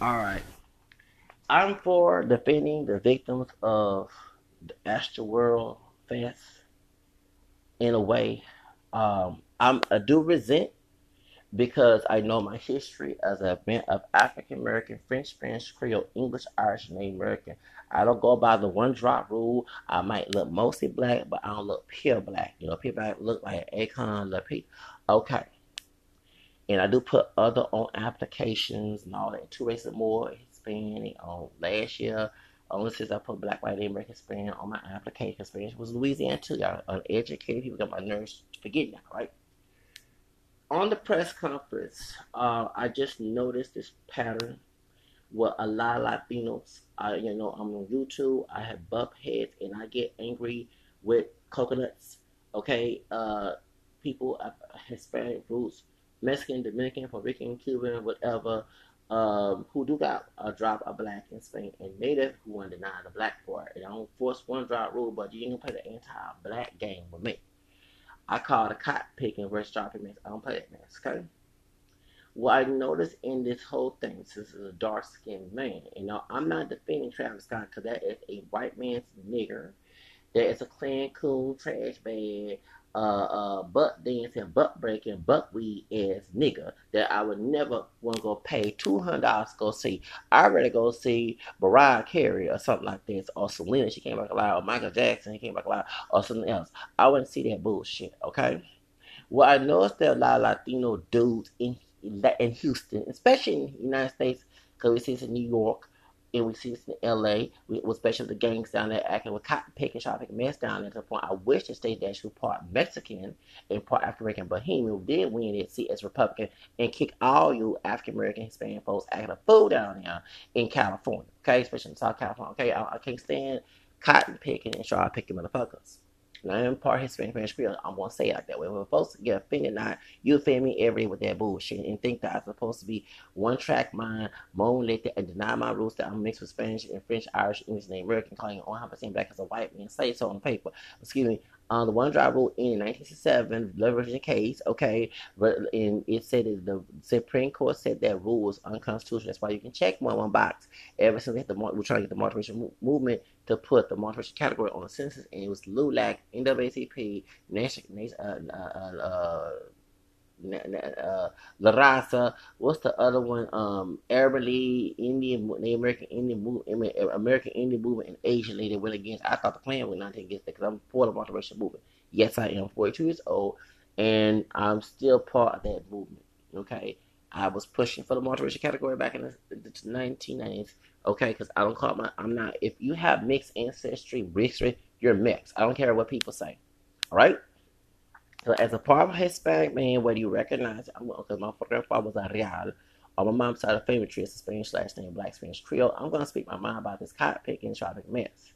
All right. I'm for defending the victims of the Astroworld Fest in a way. Um, I do resent because I know my history as a man of African American, French, French, Creole, English, Irish, Native American. I don't go by the one drop rule. I might look mostly black, but I don't look pure black. You know, people look like Akon, LaPete. Okay. And I do put other on applications and all that. Two races more Hispanic on last year. Only since I put black, white, and American Hispanic on my application. Hispanic was Louisiana too. Y'all uneducated people got my nerves forgetting that, right? on the press conference, uh, I just noticed this pattern where a lot of Latinos, I, you know, I'm on YouTube, I have butt heads, and I get angry with coconuts. Okay, uh, people, uh, Hispanic roots, Mexican, Dominican, Puerto Rican, Cuban, whatever, um, who do got a drop of black in Spain, and Native who want to deny the black part. And I don't force one drop rule, but you ain't gonna play the anti-black game with me. I call it a cotton picking versus dropping mix. I don't play that mess, okay? What I noticed in this whole thing, since it's a dark skinned man, you know, I'm not defending Travis Scott because that is a white man's nigger. That is a clan cool trash bag uh, uh, butt dancing, butt breaking, butt weed ass nigga that I would never want to go pay two hundred dollars to go see. I'd rather go see Mariah Carey or something like this, or Selena. She came back alive, or Michael Jackson. He came back alive, or something else. I wouldn't see that bullshit. Okay. Well, I noticed that a lot of Latino dudes in in Houston, especially in the United States, because we see this in New York, and we see this in L.A. We, especially the gangs down there acting with cotton picking, shop picking mess down there to the point. I wish the state that was part Mexican and part African American Bohemian did win it see as Republican and kick all you African American Hispanic folks acting a fool down there in California. Okay, especially in South California. Okay, I, I can't stand cotton picking and shop picking motherfuckers. I am part Hispanic Spanish Creole. I'm gonna say it that way. When folks get offended, not you offend me every day with that bullshit and think that I'm supposed to be one track mind, monolithic, and deny my roots that I'm mixed with Spanish and French, Irish, English, and American, calling 100% black as a white man. Say so on paper. Excuse me. Uh, the one drop rule in 1967, blood version case, okay, but and it said that the Supreme Court said that rule was unconstitutional. That's why you can check one one box. Ever since we had the we're trying to get the multiracial movement to put the multiracial category on the census, and it was LULAC, NAACP, Nation, uh, uh, uh, uh, La Raza. What's the other one? Um, Arab League, Indian, the American Indian movement, American Indian movement, and Asian League. They went against. I thought the Klan would not against that because I'm for the multiracial movement. Yes, I am 42 years old, and I'm still part of that movement. Okay, I was pushing for the multiracial category back in the, the 1990s. Okay, because I don't call my. I'm not. If you have mixed ancestry, mixed, you're mixed. I don't care what people say. All right. So as a part of Hispanic man, whether you recognize it, because my grandfather was a real, on my mom's side of family tree is a Spanish slash name, Black Spanish Creole, I'm going to speak my mind about this cotton picking tropic mess.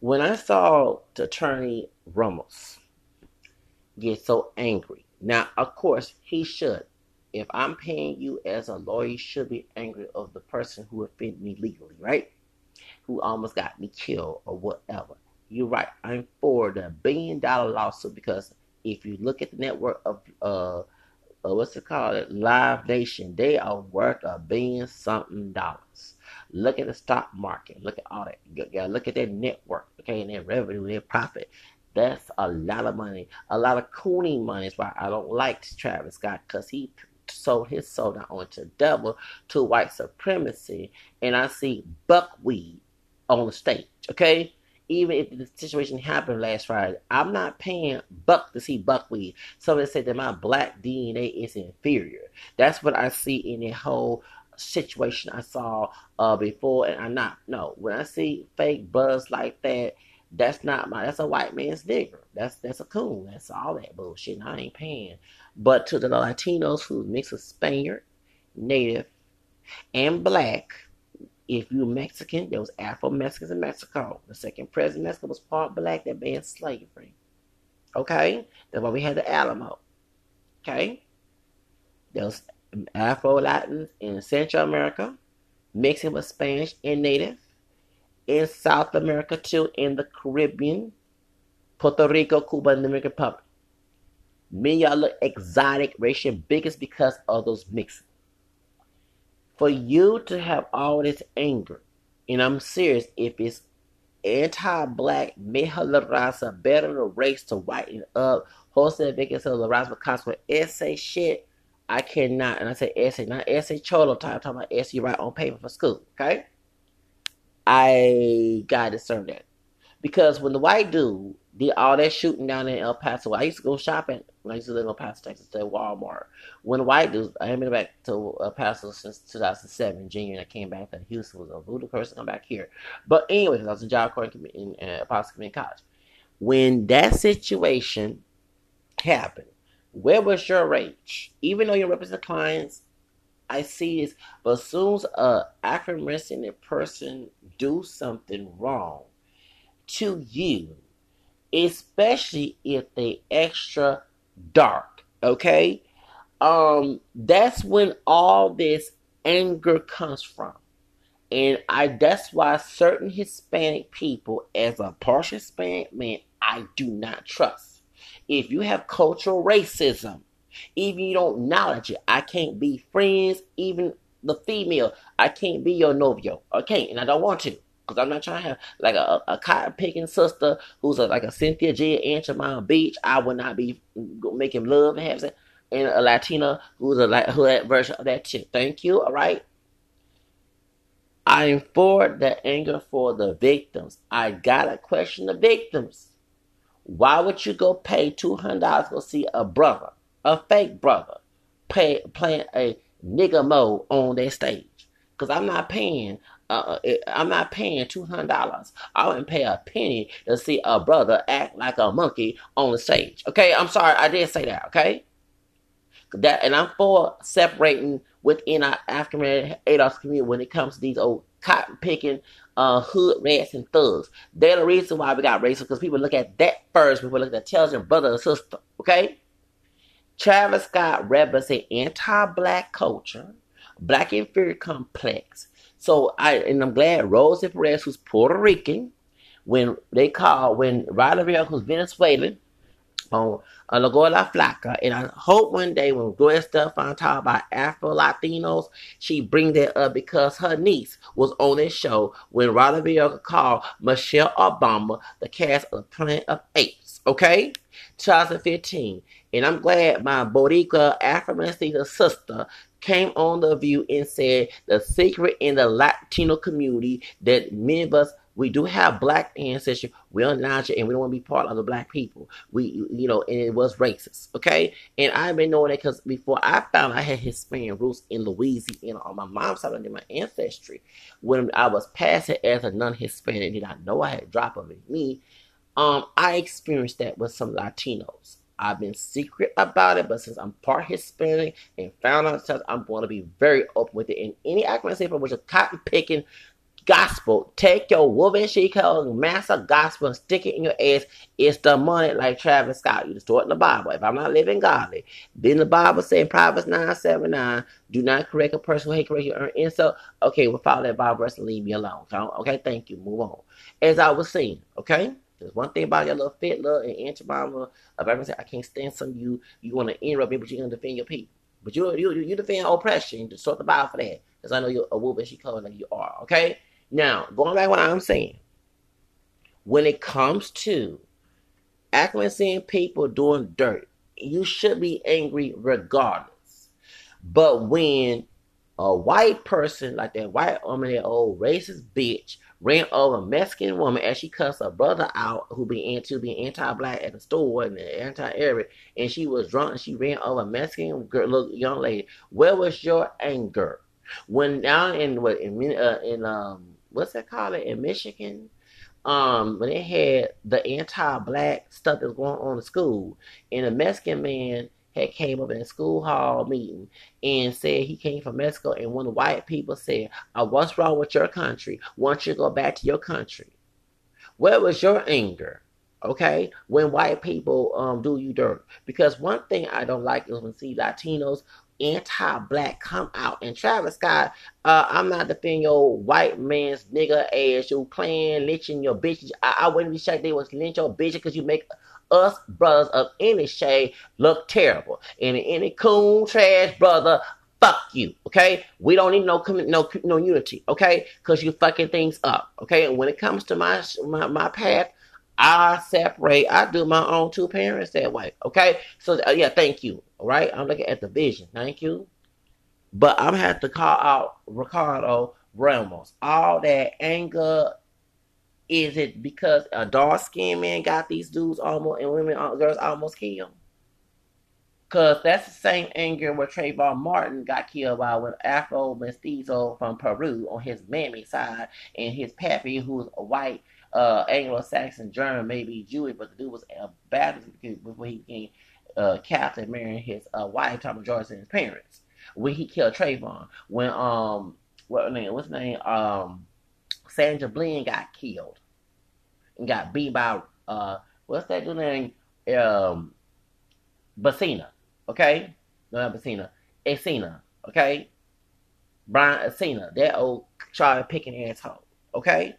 When I saw the attorney Ramos get so angry, now, of course, he should. If I'm paying you as a lawyer, you should be angry of the person who offended me legally, right? Who almost got me killed or whatever. You're right. I'm for the billion dollar lawsuit because if you look at the network of uh, uh what's it called, It Live Nation, they are worth a billion something dollars. Look at the stock market. Look at all that. You gotta look at their network, okay, and their revenue, their profit. That's a lot of money. A lot of cooning money is why I don't like Travis Scott because he sold his soul not only to devil, to white supremacy. And I see buckwheat on the stage, okay? Even if the situation happened last Friday, I'm not paying Buck to see Buckwheat. Somebody said that my black DNA is inferior. That's what I see in the whole situation I saw uh, before, and I'm not. No, when I see fake buzz like that, that's not my. That's a white man's nigger. That's that's a coon. That's all that bullshit. And I ain't paying. But to the Latinos who mix of Spaniard, Native, and Black if you're Mexican, there was Afro Mexicans in Mexico. The second president of Mexico was part black that banned slavery. Okay? That's why we had the Alamo. Okay? There was Afro Latins in Central America, mixing with Spanish and Native. In South America too, in the Caribbean, Puerto Rico, Cuba, and the Dominican Republic. Many y'all look exotic, racial, biggest because of those mixes. For you to have all this anger, and I'm serious, if it's anti-black, mejor raza, better the race to whiten up, Jose Vegas the raza consequence, essay shit, I cannot, and I say essay, not essay cholo type, talking about essay you write on paper for school, okay? I gotta discern that. Because when the white dude did all that shooting down in El Paso, I used to go shopping when I used to live in El Paso, Texas, at Walmart. When white dudes, I haven't been back to El Paso since 2007, junior, and I came back to Houston. was a ludicrous to come back here. But anyways, I was in job corps in, in uh, El Paso Community College. When that situation happened, where was your rage? Even though you represent clients, I see this, but as soon as a African person do something wrong to you, especially if they extra dark, okay? Um, that's when all this anger comes from. And I that's why certain Hispanic people, as a partial Hispanic man, I do not trust. If you have cultural racism, even you don't acknowledge it, I can't be friends, even the female, I can't be your novio. Can't, and I don't want to. Because I'm not trying to have like a, a cotton picking sister who's a, like a Cynthia J. Jemima Beach. I would not be making love and have sex. And a Latina who's a like who that version of that chick. Thank you. All right. I'm for the anger for the victims. I gotta question the victims. Why would you go pay two hundred dollars to see a brother, a fake brother, pay playing a nigga mode on that stage? Because I'm not paying uh, uh I'm not paying two hundred dollars. I wouldn't pay a penny to see a brother act like a monkey on the stage. Okay, I'm sorry, I did say that. Okay, that and I'm for separating within our African American community when it comes to these old cotton picking uh, hood rats and thugs. They're the reason why we got racist because people look at that first before look at intelligent brother and sister. Okay, Travis Scott represents anti-black culture, black inferior complex so I and I'm glad Rosa Perez, who's Puerto Rican, when they call when Rivera, who's Venezuelan, on uh, La Gola Flaca, and I hope one day when Gloria Estefan talk about Afro Latinos, she bring that up because her niece was on this show when Ryder Rivera called Michelle Obama the cast of Planet of Apes. Okay, 2015, and I'm glad my Boricua Afro sister came on the view and said the secret in the Latino community that many of us we do have black ancestry. We are not, and we don't want to be part of the black people. We, you know, and it was racist. Okay, and I've been knowing that because before I found I had Hispanic roots in Louisiana on my mom's side of my ancestry. When I was passing as a non-Hispanic, did I know I had drop of it me? Um, I experienced that with some Latinos. I've been secret about it, but since I'm part Hispanic and found out stuff, I'm going to be very open with it. And any acronym I say accusation which is cotton picking gospel, take your woven sheet code, master gospel, and stick it in your ass. It's the money, like Travis Scott. You throw it in the Bible. If I'm not living godly, then the Bible saying Proverbs 9 7 9, do not correct a person who hate correct you earn insult. Okay, we'll follow that Bible verse and leave me alone. Okay, thank you. Move on. As I was saying, okay? There's one thing about your little fit love and Aunt Mama of everything. I can't stand some of you. You want to interrupt me, but you're gonna defend your people. But you you you defend oppression. Just sort the Bible for that, because I know you're a woman. She calling like you are. Okay. Now going back to what I'm saying. When it comes to acting seeing people doing dirt, you should be angry regardless. But when a white person like that white woman, that old racist bitch, ran over a Mexican woman as she cussed her brother out who be into being anti-black at the store and anti-Arab, and she was drunk and she ran over a Mexican girl, little young lady. Where was your anger when down in what in uh, in um what's that called in Michigan? Um, when they had the anti-black stuff that's going on in school, and a Mexican man had came up in a school hall meeting and said he came from Mexico. And one of the white people said, oh, "What's wrong with your country? Why don't you go back to your country?" Where was your anger? Okay, when white people um do you dirt, because one thing I don't like is when see Latinos anti-black come out. And Travis Scott, uh, I'm not defending your white man's nigga ass. You playing lynching your bitches. I, I wouldn't be shocked they was lynch your bitch because you make us brothers of any shade look terrible. And any coon trash brother Fuck you, okay? We don't need no no no unity, okay? Because you fucking things up, okay? And when it comes to my my, my path, I separate. I do my own two parents that way, okay? So uh, yeah, thank you. All right, I'm looking at the vision. Thank you. But I'm gonna have to call out Ricardo Ramos. All that anger. Is it because a dark skinned man got these dudes almost and women uh, girls almost killed? Cause that's the same anger where Trayvon Martin got killed by when Afro Mestizo from Peru on his mammy side and his pappy who's a white uh, Anglo-Saxon German, maybe Jewish, but the dude was a Baptist before he became uh, Catholic, marrying his uh, wife, Thomas Joyce, and his parents. When he killed Trayvon, when um, what name? What's name? Um, Sandra Bland got killed got beat by uh, what's that dude name? Um, Basina. Okay? No, not Basina. Esina. Okay? Brian Esina. That old Charlie picking asshole. Okay?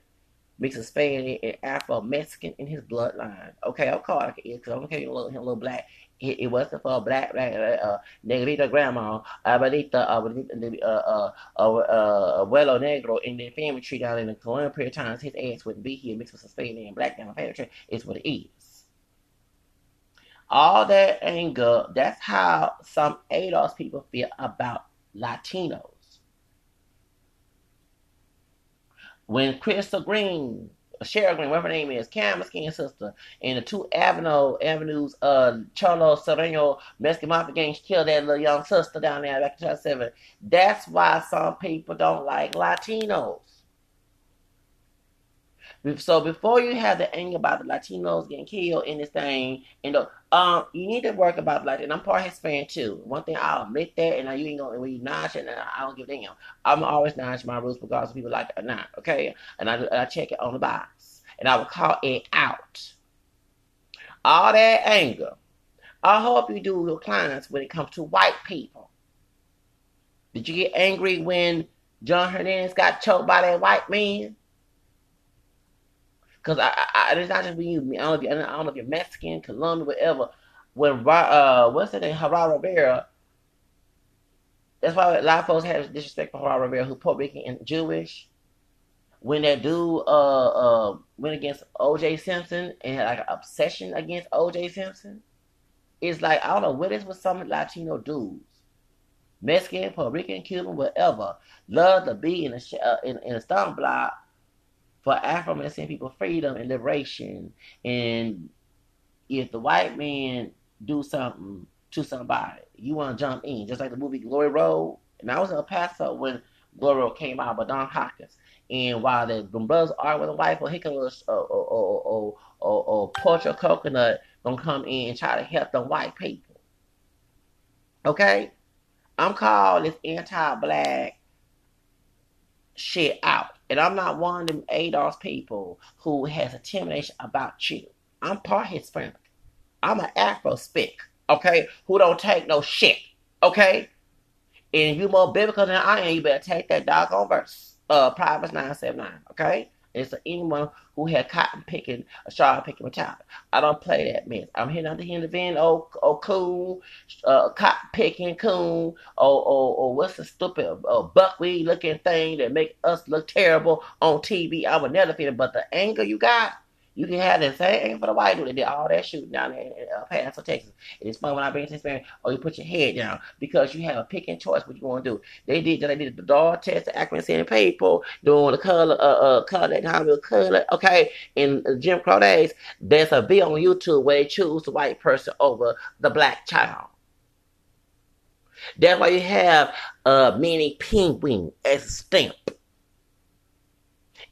Mixes Spanish and Afro Mexican in his bloodline. Okay, I'll call it like because I'm gonna him a little black. It, it wasn't for black, black, uh, negrita grandma, abuelita, uh, uh, uh, uh, abuelo negro in the family tree down in the colonial period of times. His ass wouldn't be here mixed with some Spanish and black down the family tree. It's what it is all that anger, that's how some ADOS people feel about Latinos. When Crystal Green, Cheryl Green, whatever her name is, Cam Skin sister, and the two Avenue Avenues, uh, Cholo Sereno, Mexican Mafia gangs killed that little young sister down there back in 2007. That's why some people don't like Latinos. So before you have the anger about the Latinos getting killed in this thing, and the, um, you need to work about like, and I'm part Hispanic too. One thing I'll admit that, and you ain't gonna when you notch and I don't give a damn. I'm always notch my rules regardless of people like it or not. Okay, and I I check it on the box, and I will call it out. All that anger. I hope you do your clients when it comes to white people. Did you get angry when John Hernandez got choked by that white man? Because I, I, it's not just being. I don't, know if, you, I don't know if you're Mexican, Colombian, whatever. When uh, what's the name, Geraldo Rivera. That's why a lot of folks have disrespect for Geraldo Rivera, who Puerto Rican and Jewish. When that dude uh uh went against O.J. Simpson and had like an obsession against O.J. Simpson, it's like I don't know what is with some Latino dudes. Mexican, Puerto Rican, Cuban, whatever, love to be in a uh, in, in a stone block for Afro Mexican people freedom and liberation. And if the white man do something to somebody, you want to jump in, just like the movie Glory Road. And I was in El Paso when Glory Road came out by Don Hopkins. And while the brothers are with a wife or he can or or or or, or, or coconut gonna come in and try to help the white people. Okay? I'm called this anti-black shit out. And I'm not one of them ADOS people who has intimidation about you. I'm part Hispanic. I'm an Afro spick, okay, who don't take no shit, okay? And you more biblical than I am, you better take that doggone verse. Uh, Proverbs 979, okay? It's anyone who had cotton picking, a sharp picking mentality. I don't play that mess. I'm here not to hear the van, oh, oh, coon, uh, cotton picking coon, or, or, or what's the stupid uh, buckwheat looking thing that make us look terrible on TV. I would never feel it, but the anger you got, you can have the same for the white dude. They did all that shooting down there in uh, Paso, Texas. And it's fun when I bring to Hispanic, or you put your head down because you have a pick and choice what you want to do. They did they did the dog test, the accuracy and paper, doing the color, uh, uh, color, we color. Okay, in Jim Crow days, there's a video on YouTube where they choose the white person over the black child. That's why you have uh, many penguin as a stamp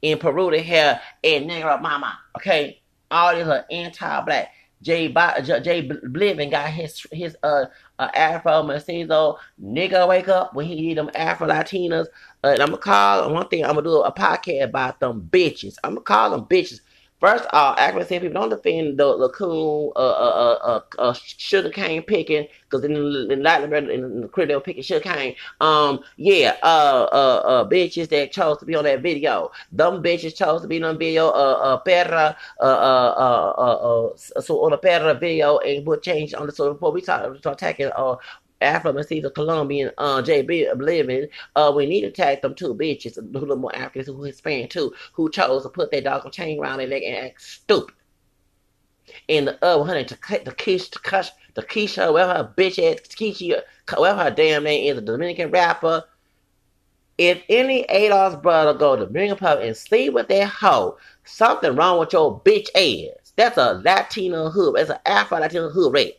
in Peru they have a negro mama. Okay, all these are anti-black. Jay J Balvin got his his uh, uh Afro Mestizo nigga wake up when he need them Afro Latinas. Uh, and I'm gonna call one thing. I'm gonna do a podcast about them bitches. I'm gonna call them bitches First off, actually saying people don't defend the Lacoon, uh, uh, uh, uh, uh sugar cane picking, because in, in Latin America, in the crib, they were picking sugar cane. Um, yeah, uh, uh, uh, bitches that chose to be on that video. Them bitches chose to be on video, uh, uh, perra, uh, uh, uh, uh, uh so on a perra video, and put change on the, so before we start, start attacking, uh, Afro Mestizo Colombian uh J Balvin. Uh we need to tag them two bitches, a little more Africans who Hispanic too, who chose to put their dog chain around their neck and act stupid. And the other honey to cut the Keisha the Keisha, whatever her bitch ass Keisha whatever her damn name is, a Dominican rapper. If any ADOS brother go to bring up and sleep with that hoe, something wrong with your bitch ass. That's a Latino hood. That's an Afro Latino hood rape.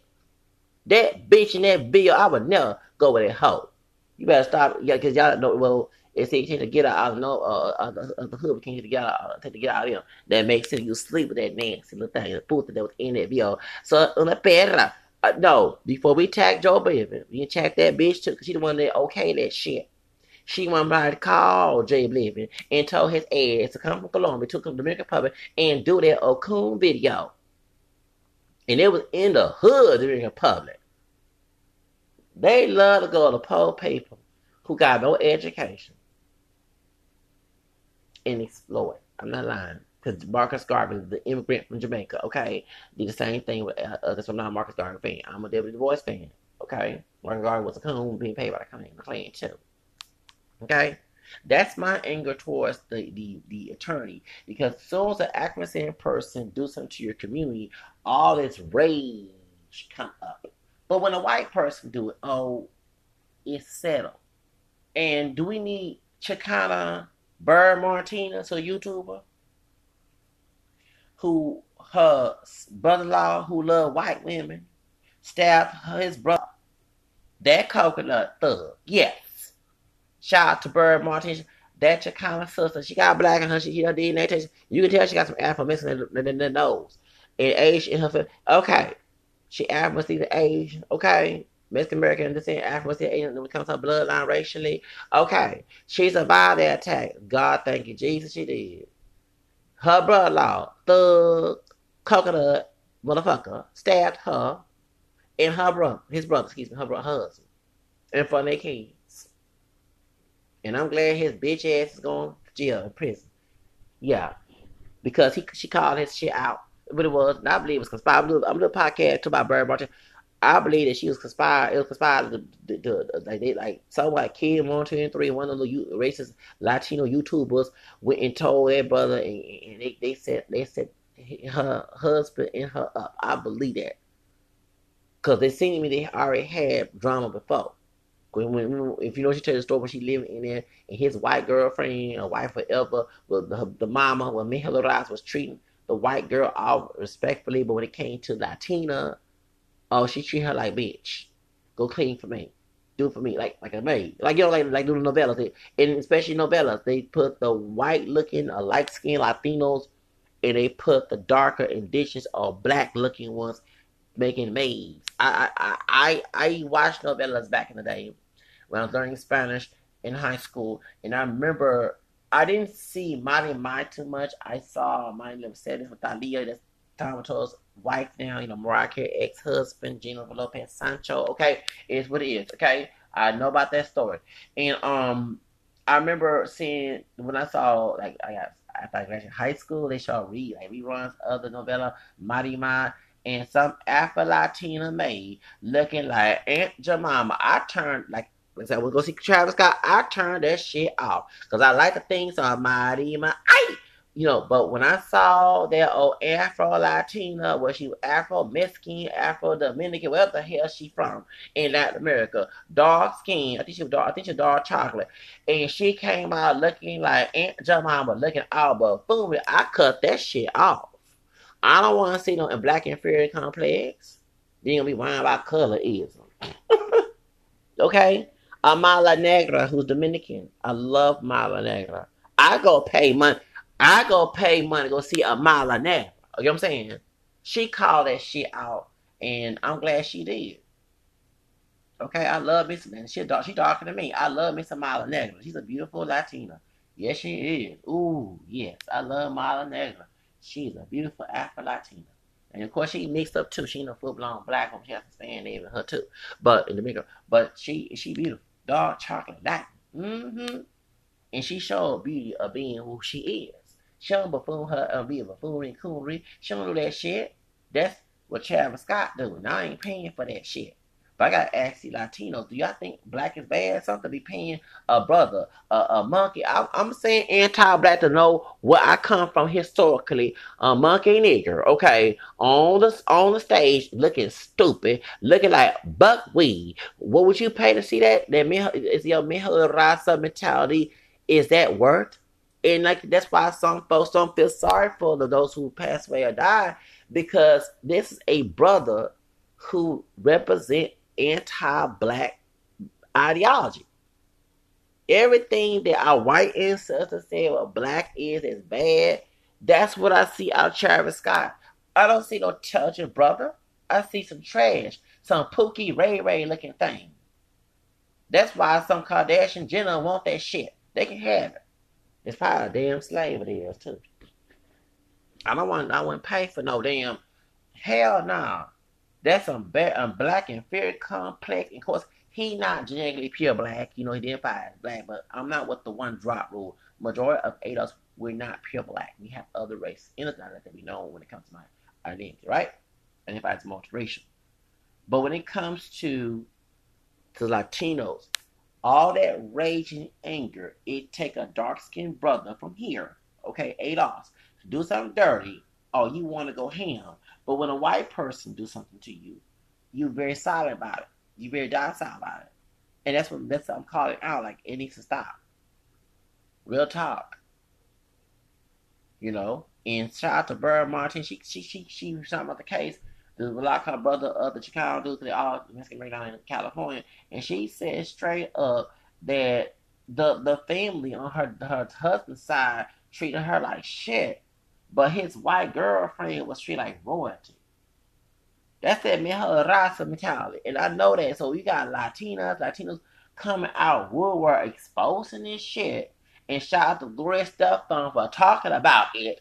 That bitch and that bill, I would never go with that hoe. You better stop, yeah, because y'all know, well, it's easy to get out, I know, uh, uh, the, uh, the hood can't get out, uh, take to get out of them. That makes sense. You sleep with that nasty little thing, the booth that was in that video. So, una perra. Uh, no, before we tag Joe Biden, we check that bitch too, because she the one that okay that shit. She went by to call J Balvin and told his ass to come from Colombia, took him to Dominican Republic, and do that Okun video. And it was in the hood during the public. They love to go to poor people who got no education and exploit. I'm not lying. Because Marcus Garvey is the immigrant from Jamaica, okay? Did the same thing with uh, others. I'm not a Marcus Garvey fan. I'm a David Du Bois fan, okay? Marcus Garvey was a coon being paid by the Klan, the Klan too. Okay? That's my anger towards the, the, the attorney. Because as soon as an African person do something to your community, all this rage come up. But when a white person do it, oh, it's settled. And do we need Chicana Bird Martinez, a YouTuber, who her brother-in-law who love white women stabbed his brother? That coconut thug, yes. Shout out to Bird Martinez. That Chicana sister, she got black in her. She her DNA test. You can tell she got some Afro missing in, in, the nose, and age in her. Okay, she Afro the Asian. Okay, Mexican American descent, Afro Asian. When it comes to her bloodline racially, okay, she survived that attack. God, thank you, Jesus, she did. Her brother-in-law, thug, coconut, motherfucker, stabbed her and her brother, his brother, excuse me, her brother, husband, in front of their kids. And I'm glad his bitch ass is going to jail in prison. Yeah. Because he she called his shit out. But it was, I believe it was conspired. I'm doing, a podcast about Bird Martin. I believe that she was conspired. It was conspired. To, to, to, like they like somebody kid one, two, and three. One of the racist Latino YouTubers went and told their brother, and, and they, they said they said her husband and her up. I believe that because they to me they already had drama before. When, if you know, she told the story when she lived in there, and his white girlfriend, a wife forever, was the, the mama, when Miguel Ross was treating the white girl all respectfully, but when it came to Latina, oh, she treated her like bitch. Go clean for me. Do for me, like like a maid. Like you know, like like doing novellas. And especially novellas, they put the white looking or light skinned Latinos and they put the darker indigenous or black looking ones making maids. I I I I watched novellas back in the day when I was learning Spanish in high school, and I remember I didn't see Marimar too much. I saw María Mercedes with Thalía, that's Tomato's wife now, you know, Mariah Carey ex-husband, Gino Lopez Sancho. Okay, it's what it is. Okay, I know about that story, and um, I remember seeing when I saw like I got after I graduated high school, they show read like reruns of the novella Marimar and some Afro Latina maid looking like Aunt Jemima. I turned like I said, we'll go see Travis Scott. I turned that shit off because I like the things on Mighty My I, you know. But when I saw that old Afro Latina, where she was Afro Mexican, Afro Dominican, wherever the hell she from in Latin America, dark skin. I think she was dark. I think she was dark chocolate, and she came out looking like Aunt Jemima, looking all buffoon. I cut that shit off. I don't want to see no black inferior complex. Then gonna be whining about colorism. okay? Amara La Negra, who's Dominican. I love Mala Negra. I go pay money. I go pay money to go see Amara La Negra. You know what I'm saying? She called that shit out, and I'm glad she did. Okay, I love Miss and she dark. She darker than me. I love Miss Mala Negra. She's a beautiful Latina. Yes, she is. Ooh, yes, I love Mala Negra. She's a beautiful Afro Latina. And of course, she mixed up too. She ain't a full blown black woman. She has to stand her too. But in the middle, but she she beautiful, dark chocolate Latin. Mm-hmm. And she showed beauty of being who she is. Don't buffoon her uh, be a buffoon and coonery. She don't do that shit. That's what Travis Scott do. I ain't paying for that shit. But I gotta ask you, Latinos, do y'all think black is bad? Something be paying a brother, a, a monkey. I, am saying anti-black to know where I come from historically. A monkey nigger, okay, on the on the stage, looking stupid, looking like buckwheat. What would you pay to see that? That is your mijo raza mentality. Is that worth? And like that's why some folks don't feel sorry for those who pass away or die because this is a brother who represent anti-black ideology. Everything that our white ancestors said what black is is bad. That's what I see out Travis Scott. I don't see no intelligent brother. I see some trash, some Pookie Ray Ray looking thing. That's why some Kardashian Jenner want that shit. They can have it. It's probably a damn slave it is too. I don't want. I wouldn't pay for no damn. Hell no. Nah. That's bad, um, black and very complex. Of course, he not genetically pure black. You know, he didn't find black, but I'm not with the one drop rule. Majority of ADOS, we're not pure black. We have other race in us that we know when it comes to my identity, right? And if I it's multiracial. But when it comes to to Latinos, all that rage and anger, it take a dark skinned brother from here, okay, ADOS, to do something dirty, or you want to go ham. But when a white person do something to you, you very silent about it. You very docile about it. And that's what that's what I'm calling out. Like it needs to stop. Real talk. You know. And shout out to Bird Martin. She she she she was talking about the case. The black her brother of the Chicago dudes, they all Mexican right down in California. And she said straight up that the the family on her her husband's side treated her like shit. But his white girlfriend was treated like royalty. That mijo raza mentality. And I know that. So you got Latinas, Latinos coming out woodwork exposing this shit. And shout out to Gloria Estefan for talking about it.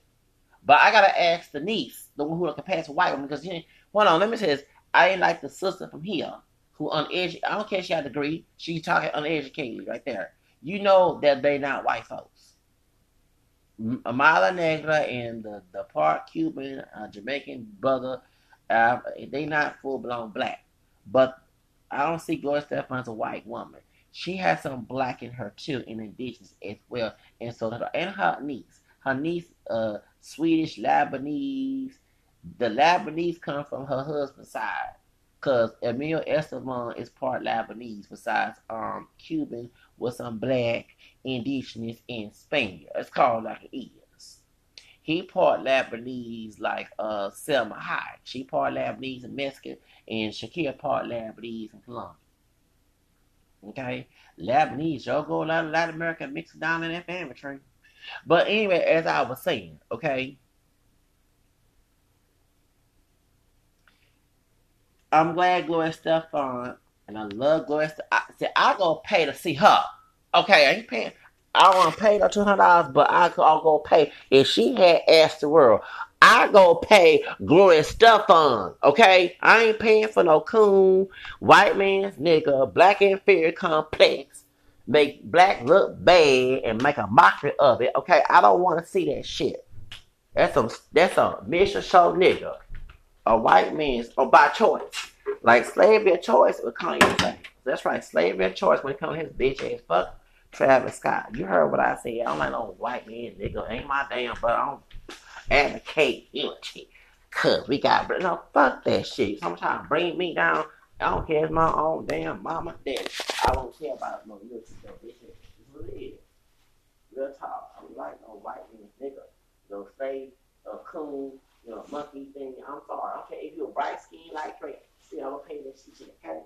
But I gotta ask the niece, the one who can pass a white woman, because you hold on, let me say this. I ain't like the sister from here who uneducated. I don't care if she had a degree. She talking uneducated right there. You know that they not white folks. Mala Negra and the, the part Cuban, uh, Jamaican brother, uh, they not full blown black. But I don't see Gloria Estefan as a white woman. She has some black in her too, and indigenous as well. And so, her, and her niece, her niece, uh, Swedish, Lebanese. The Lebanese come from her husband's side, cause Emilio Estefan is part Lebanese, besides um Cuban with some black indigenous in Spain. It's called like it is. He part Lebanese like uh Salma Hayek. She part Lebanese and Mexican, and Shakira part Lebanese and Colombian. Okay, Lebanese, y'all go a lot of Latin America mixed down in that family tree. But anyway, as I was saying, okay. I'm glad Gloria Estefan, and I love Gloria. I said I go pay to see her. Okay, I ain't paying. I want to pay her two hundred dollars, but I, I'll go pay if she had asked the world. I go pay Gloria Estefan, Okay, I ain't paying for no coon white man's nigga black inferior complex. Make black look bad and make a mockery of it. Okay, I don't want to see that shit. That's a that's a mission show nigga. A white man's or by choice. Like slavery of choice with Kanye say. That's right, slavery of choice when it comes to his bitch ass fuck Travis Scott. You heard what I said. I don't like no white man, nigga. Ain't my damn, but I don't advocate unity. Cause we got, no, fuck that shit. Sometimes bring me down. I don't care if my own damn mama dead. I don't care about no it is. Real talk. I don't like no white man, nigga. No slave, a coon, you know, monkey thing. I'm sorry. Okay, if you're bright skin like Trey, gonna pay this shit, okay?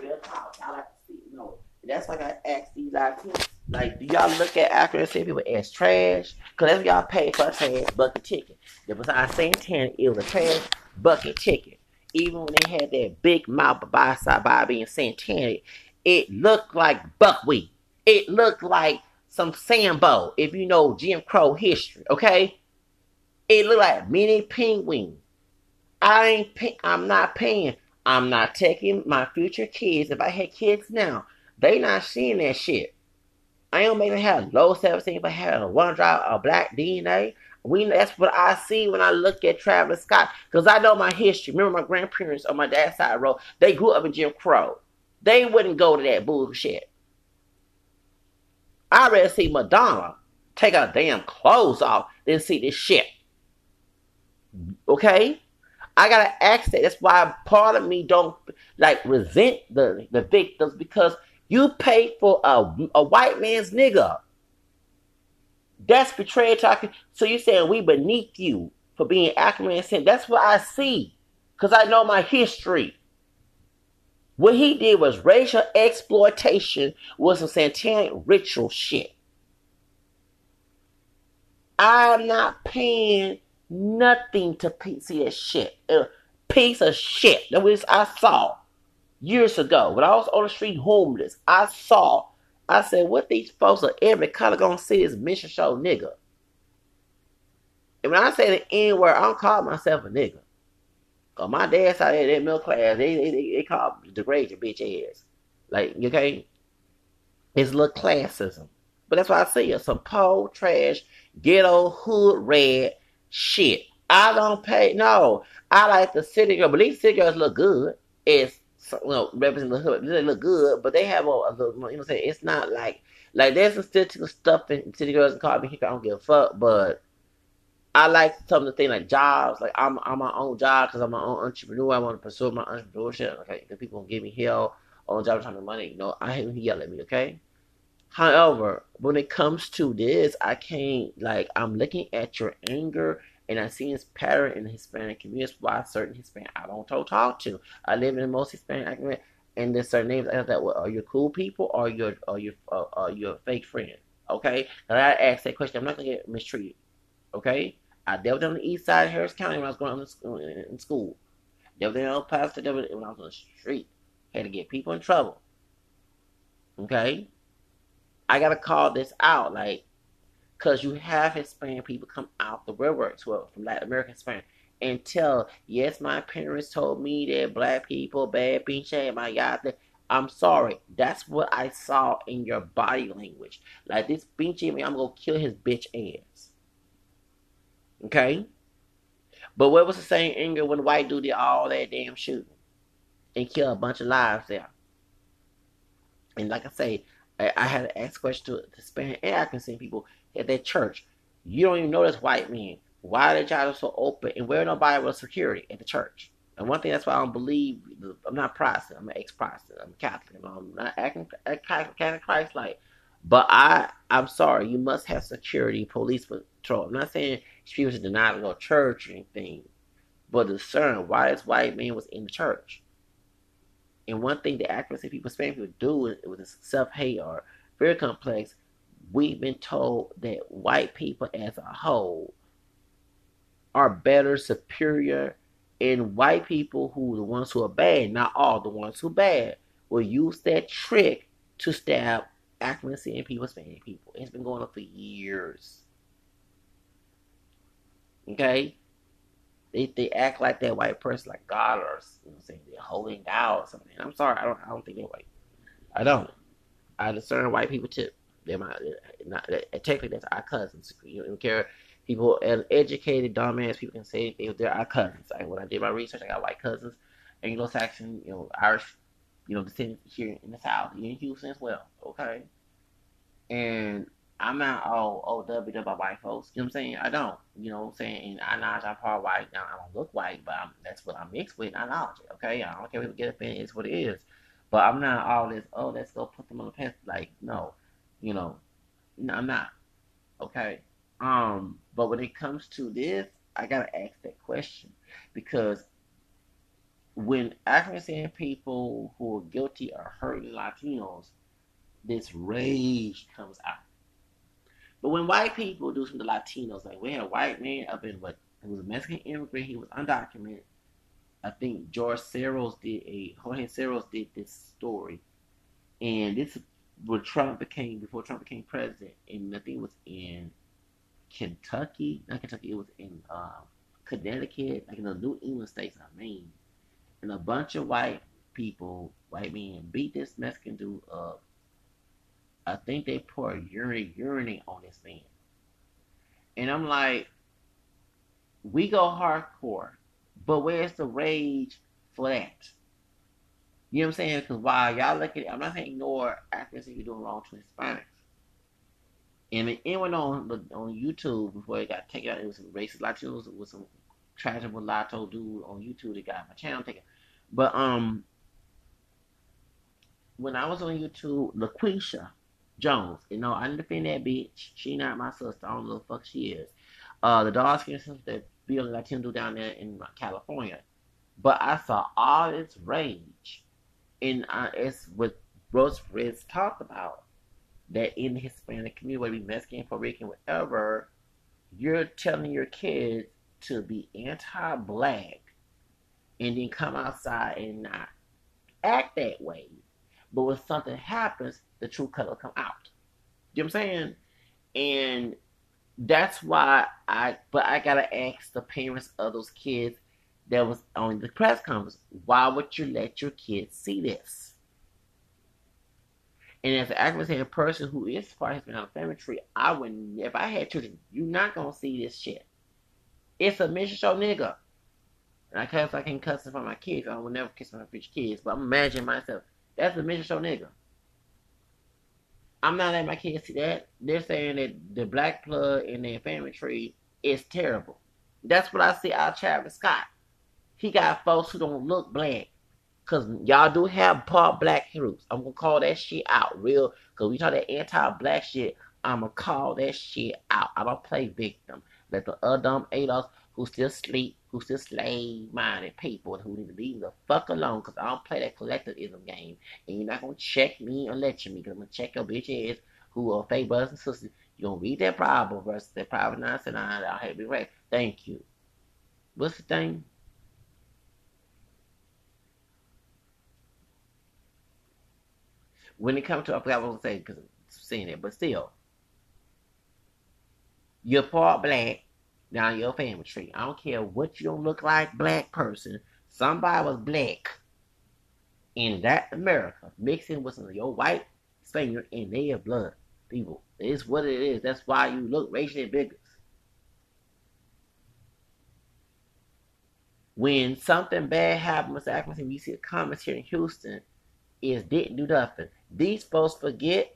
Real talk. I like to see, you. That's like I asked these Latinos. Like, do y'all look at African say people as trash? Because that's what y'all pay for a trash bucket ticket. Besides Santana, it was a trash bucket ticket. Even when they had that big mouth by side Bobby and Santana, it looked like buckwheat. It looked like some Sambo, if you know Jim Crow history, okay? It looked like mini penguin. I ain't pay, I'm not paying. I'm not taking my future kids. If I had kids now, they not seeing that shit. I don't make have low 17, but have a one drop of black DNA. We that's what I see when I look at Travis Scott because I know my history. Remember my grandparents on my dad's side road, they grew up in Jim Crow. They wouldn't go to that bullshit. I rather see Madonna take her damn clothes off than see this shit. Okay? I gotta ask that. That's why part of me don't like resent the, the victims because you paid for a, a white man's nigga. That's betrayal talking. So you saying we beneath you for being and sin. That's what I see. Because I know my history. What he did was racial exploitation was some satanic ritual shit. I'm not paying nothing to see that shit. A piece of shit. That was I saw years ago when I was on the street homeless. I saw. I said, what these folks are every color gonna see is mission show nigga. And when I say the N word, I don't call myself a nigga. Cause my dad side of that middle class, they they, they, they call degrade your bitch ass. Like, okay? It's a little classism. But that's why I say it. Some poor, trash, ghetto, hood, red shit. I don't pay. No. I like the city girl. But these city girls look good. It's, you know, the hood. They look good, but they have a, a little, you know what I'm saying? It's not like, like there's some statistical stuff in city girls and me here. I don't give a fuck, but I like some of the things like jobs. Like I'm, I'm my own job because I'm my own entrepreneur. I want to pursue my entrepreneurship. Okay, the people give me hell on job trying to money. You know, I he yell at me. Okay. However, when it comes to this, I can't like I'm looking at your anger and I see his pattern in the Hispanic community. Why certain Hispanic I don't talk to. I live in the most Hispanic community, and there's certain names I that. Well, are your cool people or your are you uh, are you a fake friend? Okay, and I ask that question. I'm not gonna get mistreated. Okay, I dealt on the east side of Harris County when I was going to school, in school. Dealt with El Paso when I was on the street. Had to get people in trouble. Okay? I gotta call this out, like, cause you have Hispanic people come out the woodworks, well, from Latin American Hispanic, and tell, yes, my parents told me that black people bad, pinche, my God, I'm sorry. That's what I saw in your body language. Like this pinche man, I'm gonna kill his bitch ass. Okay? But what was the same anger when the white dude did all that damn shooting and kill a bunch of lives there? And like I say, I, I had to ask questions to the Spanish and African people at that church. You don't even know this white men. Why are the jobs so open and where nobody was security at the church? And one thing that's why I don't believe I'm not Protestant. I'm an ex-Protestant. I'm a Catholic. I'm not acting Catholic Christ like. But I, I'm sorry. You must have security, police patrol. I'm not saying people should deny to go to church or anything, but discern why this white man was in the church. And one thing the accuracy people, Spanish people do with self hate or fear complex, we've been told that white people as a whole are better, superior, and white people who the ones who are bad, not all the ones who are bad, will use that trick to stab accuracy in people, Spanish people. It's been going on for years. Okay? They they act like that white person like God or you know, saying they're holding out or something. I'm sorry, I don't I don't think they're white. I don't. I discern white people too. They're my not technically that's our cousins. You don't care. People educated dumbass people can say they, they're our cousins. Like when I did my research, I got white cousins, Anglo-Saxon, you know, Irish, you know, descendants here in the South, here in Houston as well. Okay, and I'm not all oh W by white folks. You know what I'm saying? I don't. You know what I'm saying? And I know I'm part white. Now I don't look white, but I'm, that's what I'm mixed with. I know it. Okay, I don't care if people get offended. It's what it is. But I'm not all this. Oh, let's go put them on the path. Like no, you know, no, I'm not. Okay. Um, but when it comes to this, I gotta ask that question because when African American people who are guilty are hurting Latinos, this rage comes out but when white people do some of the Latinos, like we had a white man up in what he was a Mexican immigrant, he was undocumented. I think George Soros did a Jorge Soros did this story, and this when Trump became before Trump became president, and I think it was in Kentucky, not Kentucky, it was in uh, Connecticut, like in the New England states, I mean, and a bunch of white people, white men, beat this Mexican dude up I think they pour urine urinate on this man. And I'm like, we go hardcore, but where's the rage for that? You know what I'm saying? Because while y'all look at it, I'm not saying ignore accuracy you're doing wrong to Hispanics. And it went on on YouTube before it got taken out. It was some racist Latinos. It was some tragic mulatto dude on YouTube that got my channel taken. But um, when I was on YouTube, LaQuisha Jones, you know, I didn't defend that bitch. She not my sister. I don't know the fuck she is. Uh, the dog skin sister that Bill Latino down there in California. But I saw all this rage, and uh, it's what Rose Fritz talked about that in the Hispanic community, whether it be Mexican, Puerto Rican, whatever, you're telling your kids to be anti-black and then come outside and not act that way. But when something happens, the true color come out. You know what I'm saying? And that's why I but I gotta ask the parents of those kids that was on the press conference, why would you let your kids see this? And as an activist person who is part of Hispanic family tree, I would if I had children, you're not gonna see this shit. It's a minstrel show nigga. And I cuss I can't cuss in front of my kids. I will never kiss my future kids. But I'm imagining myself. That's a minstrel show nigga. I'm not letting my kids see that. They're saying that the black blood in their family tree is terrible. That's what I see out Travis Scott. He got folks who don't look black. Cause y'all do have part black heroes. I'm gonna call that shit out real. Cause we talk that anti-black shit. I'ma call that shit out. I don't play victim. Let the other dumb ADOS who still sleep, who still slave minded people who need to leave the fuck alone because I don't play that collectivism game. And you're not going to check me or lecture me because I'm going to check your bitch ass who are fake brothers and sisters. You're going to read that Bible versus that private nonsense. I'll have you right. Thank you. What's the thing? When it comes to, I forgot what I was going to say because I'm saying it, but still. You're part black down your family tree. I don't care what you don't look like, black person. Somebody was black in that America, mixing with some of your white Spaniard and their blood. People, it's what it is. That's why you look racially bigots. When something bad happens, Mr. Ackerman, we see the comments here in Houston, is didn't do nothing. These folks forget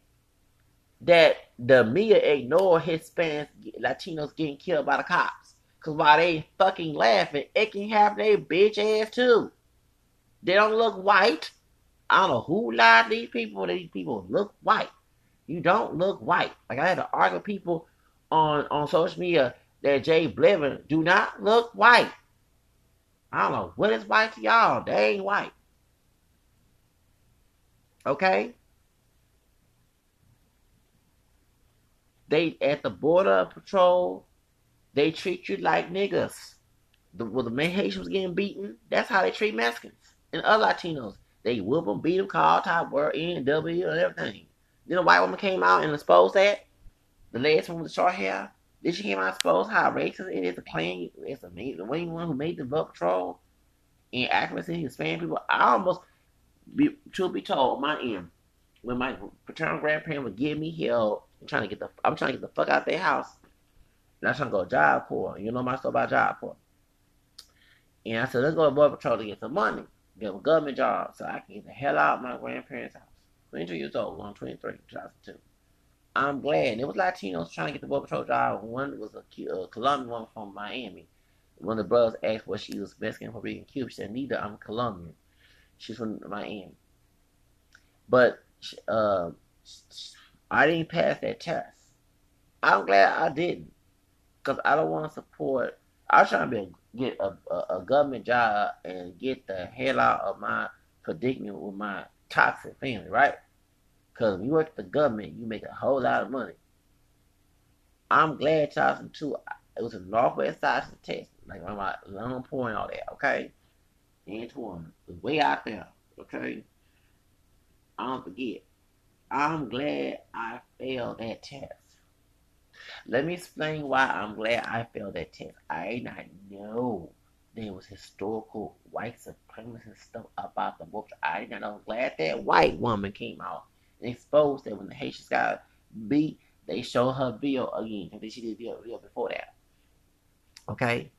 that the media ignore Hispanics, Latinos getting killed by the cops. Cause while they fucking laughing, it can happen to their bitch ass too. They don't look white. I don't know who lied to these people. These people look white. You don't look white. Like I had to argue with people on on social media that J Balvin do not look white. I don't know what is white to y'all. They ain't white. Okay? They at the border patrol, they treat you like niggas. The, well, the Haitians was getting beaten. That's how they treat Mexicans and other Latinos. They whoop them, beat them, call type word N W and everything. Then a white woman came out and exposed that. The last one with the short hair. Then she came out and exposed how racist it is to claim it's a the main one who made the vote patrol and accuracy Hispanic people. I almost, be, truth be told, my end when my paternal grandparents would give me help I'm trying to get the I'm trying to get the fuck out of their house. And I'm trying to go job corps. You know my stuff about job corps. And I said, let's go to Border Patrol to get some money. Get a government job so I can get the hell out of my grandparents' house. 22 years old, I'm 23, 2002. I'm glad. And it was Latinos trying to get the Border Patrol job. One was a, a Colombian one from Miami. One of the brothers asked what she was Mexican, Puerto Rican, Cuban. She said, neither. I'm Colombian. She's from Miami. But uh, I didn't pass that test. I'm glad I didn't, cause I don't want to support. I was trying to be, get a, a, a, government job and get the hell out of my predicament with my toxic family, right? Cause when you work the government, you make a whole lot of money. I'm glad Charleston too. It was a northwest side of like on my Long Point, all that. Okay, Antoine was way out there. Okay, I don't forget. I'm glad I failed that test. Let me explain why I'm glad I failed that test. I did not know there was historical white supremacist stuff about the book. I did not know. I'm glad that white woman came out and exposed that when the Haitians got beat, they show her video again. Think she did video, video before that. Okay?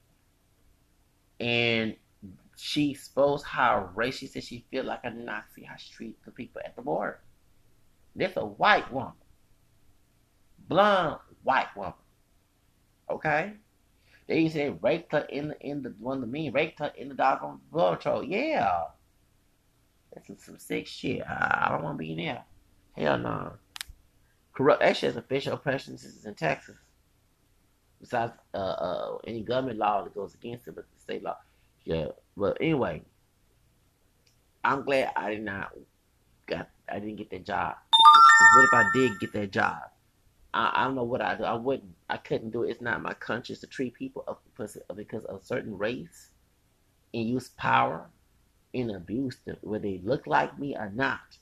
And she exposed how racist she said she feel like a Nazi, how she treat the people at the border. This a white woman. Blonde white woman. Okay? They said raped her in the in the one of the mean raped her in the doggone border patrol. Yeah. That's some, sick shit. I, I don't want to be in there. Hell no. Corrupt actually has official presences in Texas. Besides uh, uh, any government law that goes against it, but the state law. Yeah. But anyway, I'm glad I did not got I didn't get that job. What if I did get that job? I, I don't know what I do. I wouldn't. I couldn't do it. It's not my conscience to treat people of, because of a certain race and use power and abuse them, whether they look like me or not.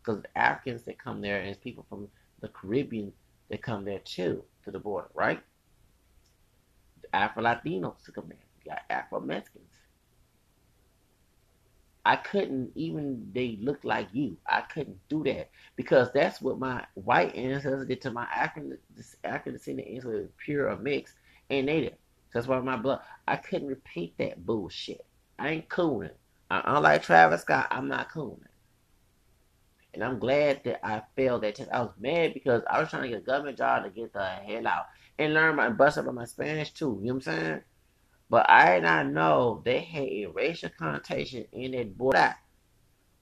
Because Africans that come there and people from the Caribbean that come there too to the border, right? Afro Latinos to come there. You got Afro Mexicans. I couldn't even they look like you. I couldn't do that because that's what my white ancestors did to my African African descendant ancestors, pure or mixed and native. That's why my blood. I couldn't repeat that bullshit. I ain't cooling. Unlike Travis Scott, I'm not cooling. And I'm glad that I failed that test. I was mad because I was trying to get a government job to get the hell out and learn my bust up on my Spanish too. You know what I'm saying? But I did not know they had a racial connotation in that border.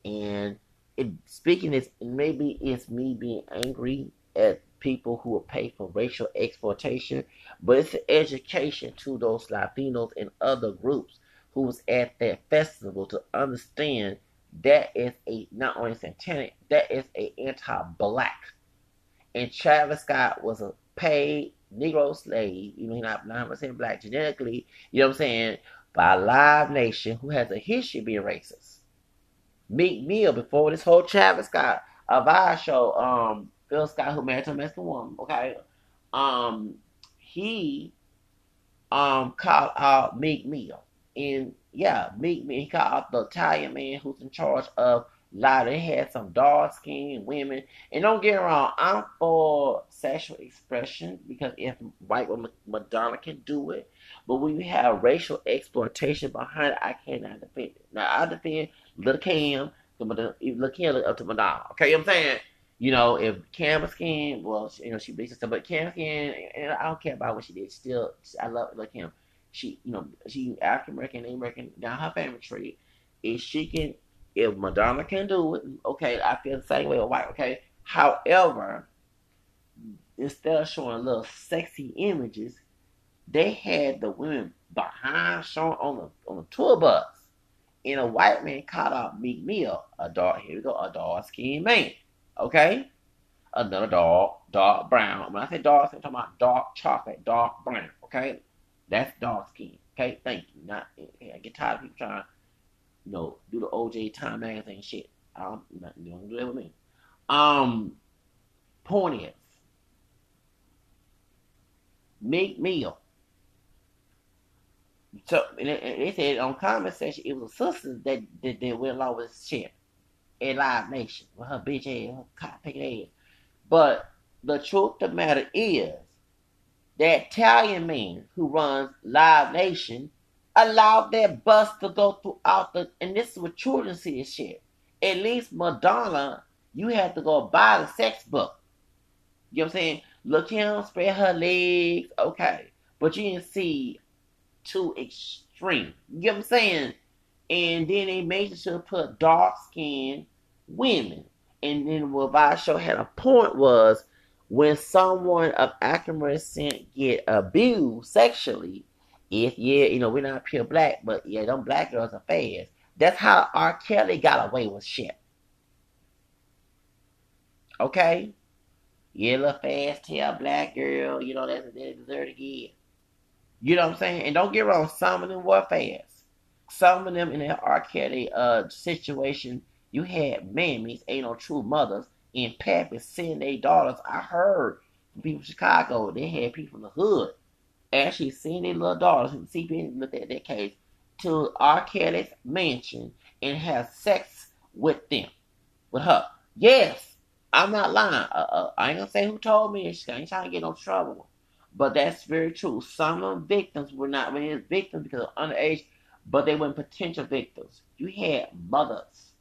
And it speaking this maybe it's me being angry at people who will pay for racial exploitation, but it's an education to those Latinos and other groups who was at that festival to understand that is a not only satanic, that is a anti-black. And Travis Scott was a paid Negro slave, you know, he's not 100% black genetically, you know what I'm saying, by a live nation who has a history of being racist. Meek Mill, before this whole Travis Scott, a Vice show, um, Phil Scott, who married to a Mexican woman, okay, um, he, um, called out Meek Mill. And yeah, Meek Mill, he called out the Italian man who's in charge of lot they had some dark skinned women. And don't get wrong, I'm for sexual expression because if white woman Madonna can do it, but when you have racial exploitation behind it, I cannot defend it. Now I defend Little Kim, Little Kim look up to Madonna. Okay, you know what I'm saying? You know, if Kim skin, well, you know, she bleached stuff, but Kim skin, and I don't care about what she did. Still, I love Little Kim. She, you know, she African American, American down her family tree. If she can if Madonna can do it, okay, I feel the same way white, okay? However, instead of showing little sexy images, they had the women behind showing on the on the tour bus. And a white man caught out Meek Mill, a dark here we go, a dark skinned man. Okay? Another dark, dark brown. When I say dark, I'm talking about dark chocolate, dark brown. Okay? That's dark skin. Okay, thank you. Not I get tired of people trying you know, do the OJ Time magazine shit. I don't, don't do that with me. Um, point is, Meek Mill. So and they said on comment section it was a sister that that, that went along with shit Live Nation with her bitch ass, her cop ass. But the truth of the matter is that Italian man who runs Live Nation allowed that bus to go throughout the, and this is what children see as shit. At least Madonna, you had to go buy the sex book. You know what I'm saying? Look him, spread her legs, okay. But you didn't see too extreme. You know what I'm saying? And then they made sure to put dark skinned women. And then what Vasho had a point was when someone of African descent get abused sexually, if yeah, you know, we're not pure black, but yeah, them black girls are fast. That's how R. Kelly got away with shit. Okay? Yeah, little fast tail black girl, you know, that's what they deserve to get. You know what I'm saying? And don't get wrong, some of them were fast. Some of them in the R. Kelly uh situation, you had mammies, ain't no true mothers, and pappies sending their daughters. I heard from people in Chicago, they had people in the hood actually seen their little daughters, and CPN looked at that case, to R. Kelly's mansion and have sex with them, with her. Yes, I'm not lying. Uh, uh, I ain't gonna say who told me. I ain't trying to get no trouble. But that's very true. Some of the victims were not really victims because of underage, but they were potential victims. You had mothers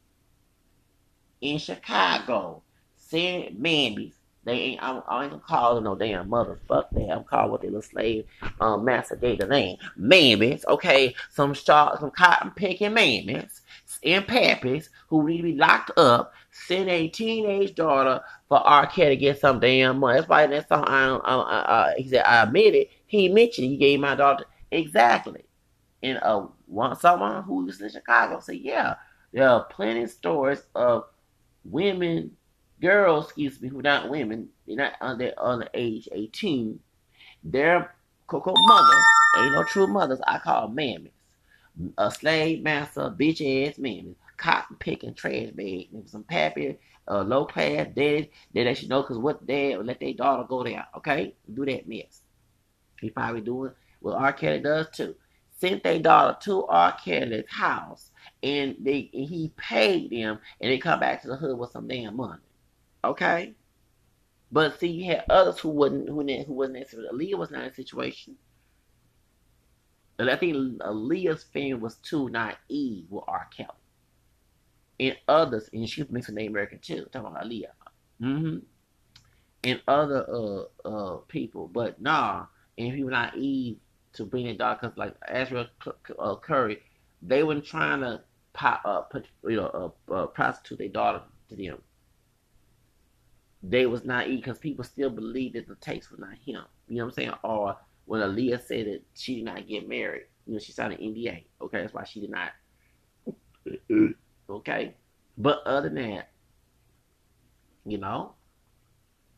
in Chicago saying mammies. They ain't. I'm, I ain't gonna call them no damn mother. Fuck that. I'm calling what they little slave um, master gave the name. Mammies. Okay, some shark, some cotton picking mammies and pappies who need to be locked up. Send a teenage daughter for R. Kelly to get some damn money. That's why that song, I, I, I, he said, I admit it. He mentioned he gave my daughter exactly. And uh, one someone who was in Chicago said, yeah, there are plenty of stories of women, girls, excuse me, who not women, they're not under under age 18. Their cocoa mother ain't no true mothers. I call mammies. A slave master, bitch ass mammies. Cotton picking trash bag. Some pappy, uh, low class daddy. They let you know because what dad would let their daughter go there. Okay? Do that mess. He probably doing what R. Kelly does too. Sent their daughter to R. Kelly's house and they and he paid them and they come back to the hood with some damn money. Okay? But see, you had others who wasn't who, who wasn't necessarily Aaliyah was not in a situation. And I think Aaliyah's family was too naive with R. Kelly. And others, and she was mixing the American too, talking about Aaliyah. Mm-hmm. And other uh uh people. But nah, and people naive to bring their daughter because like Azriel uh, Clary, they weren't trying to pop, uh, put, you know, uh, uh, prostitute their daughter to them. They was naive because people still believe that the tapes was not him. You know what I'm saying? Or when Aaliyah said that she did not get married, you know, she signed an NDA. Okay, that's why she did not. okay, but other than that, you know,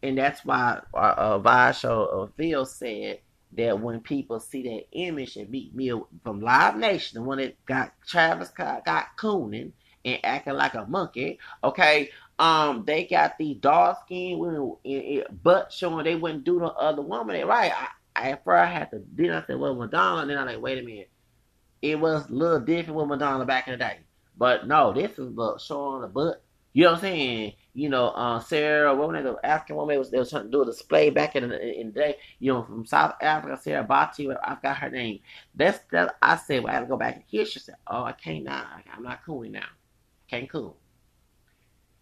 and that's why uh, uh Vasho uh, Phil said that when people see that image and Meek Mill from Live Nation, the one that got Travis Scott got cooning and acting like a monkey, okay, um, they got the dark skin women butt showing they wouldn't do the other woman. Right? I, I, at first I had to then I said, well, Madonna. And then I like, wait a minute, it was a little different with Madonna back in the day. But no, this is showing the butt. You know what I'm saying? you know, uh, Sarah, was the African woman was they was trying to do a display back in the, in the day, you know, from South Africa, Sarah Bati, I forgot her name. That's that I said, well, I had to go back and hear. She said, oh, I can't now. I'm not cool now. Can't cool.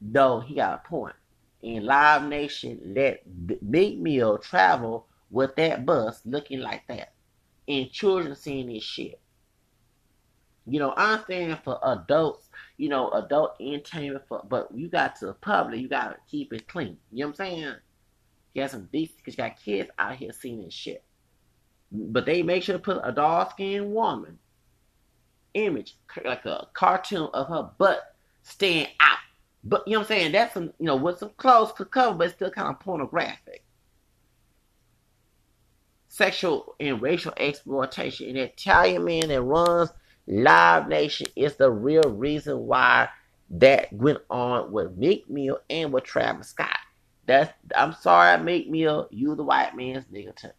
Though he got a point. In Live Nation, let Meek Mill travel with that bus looking like that, and children seeing this shit. You know, I'm saying for adults you know, adult entertainment for, but you got to the public, you got to keep it clean. You know what I'm saying? You got some decent, because you got kids out here seeing this shit. But they make sure to put a dark skinned woman image, like a cartoon of her butt staying out. But you know what I'm saying? That's some, you know, with some clothes to cover, but it's still kind of pornographic. Sexual and racial exploitation. An Italian man that runs Live Nation is the real reason why that went on with Meek Mill and with Travis Scott. That's I'm sorry, Meek Mill, you the white man's nigga too.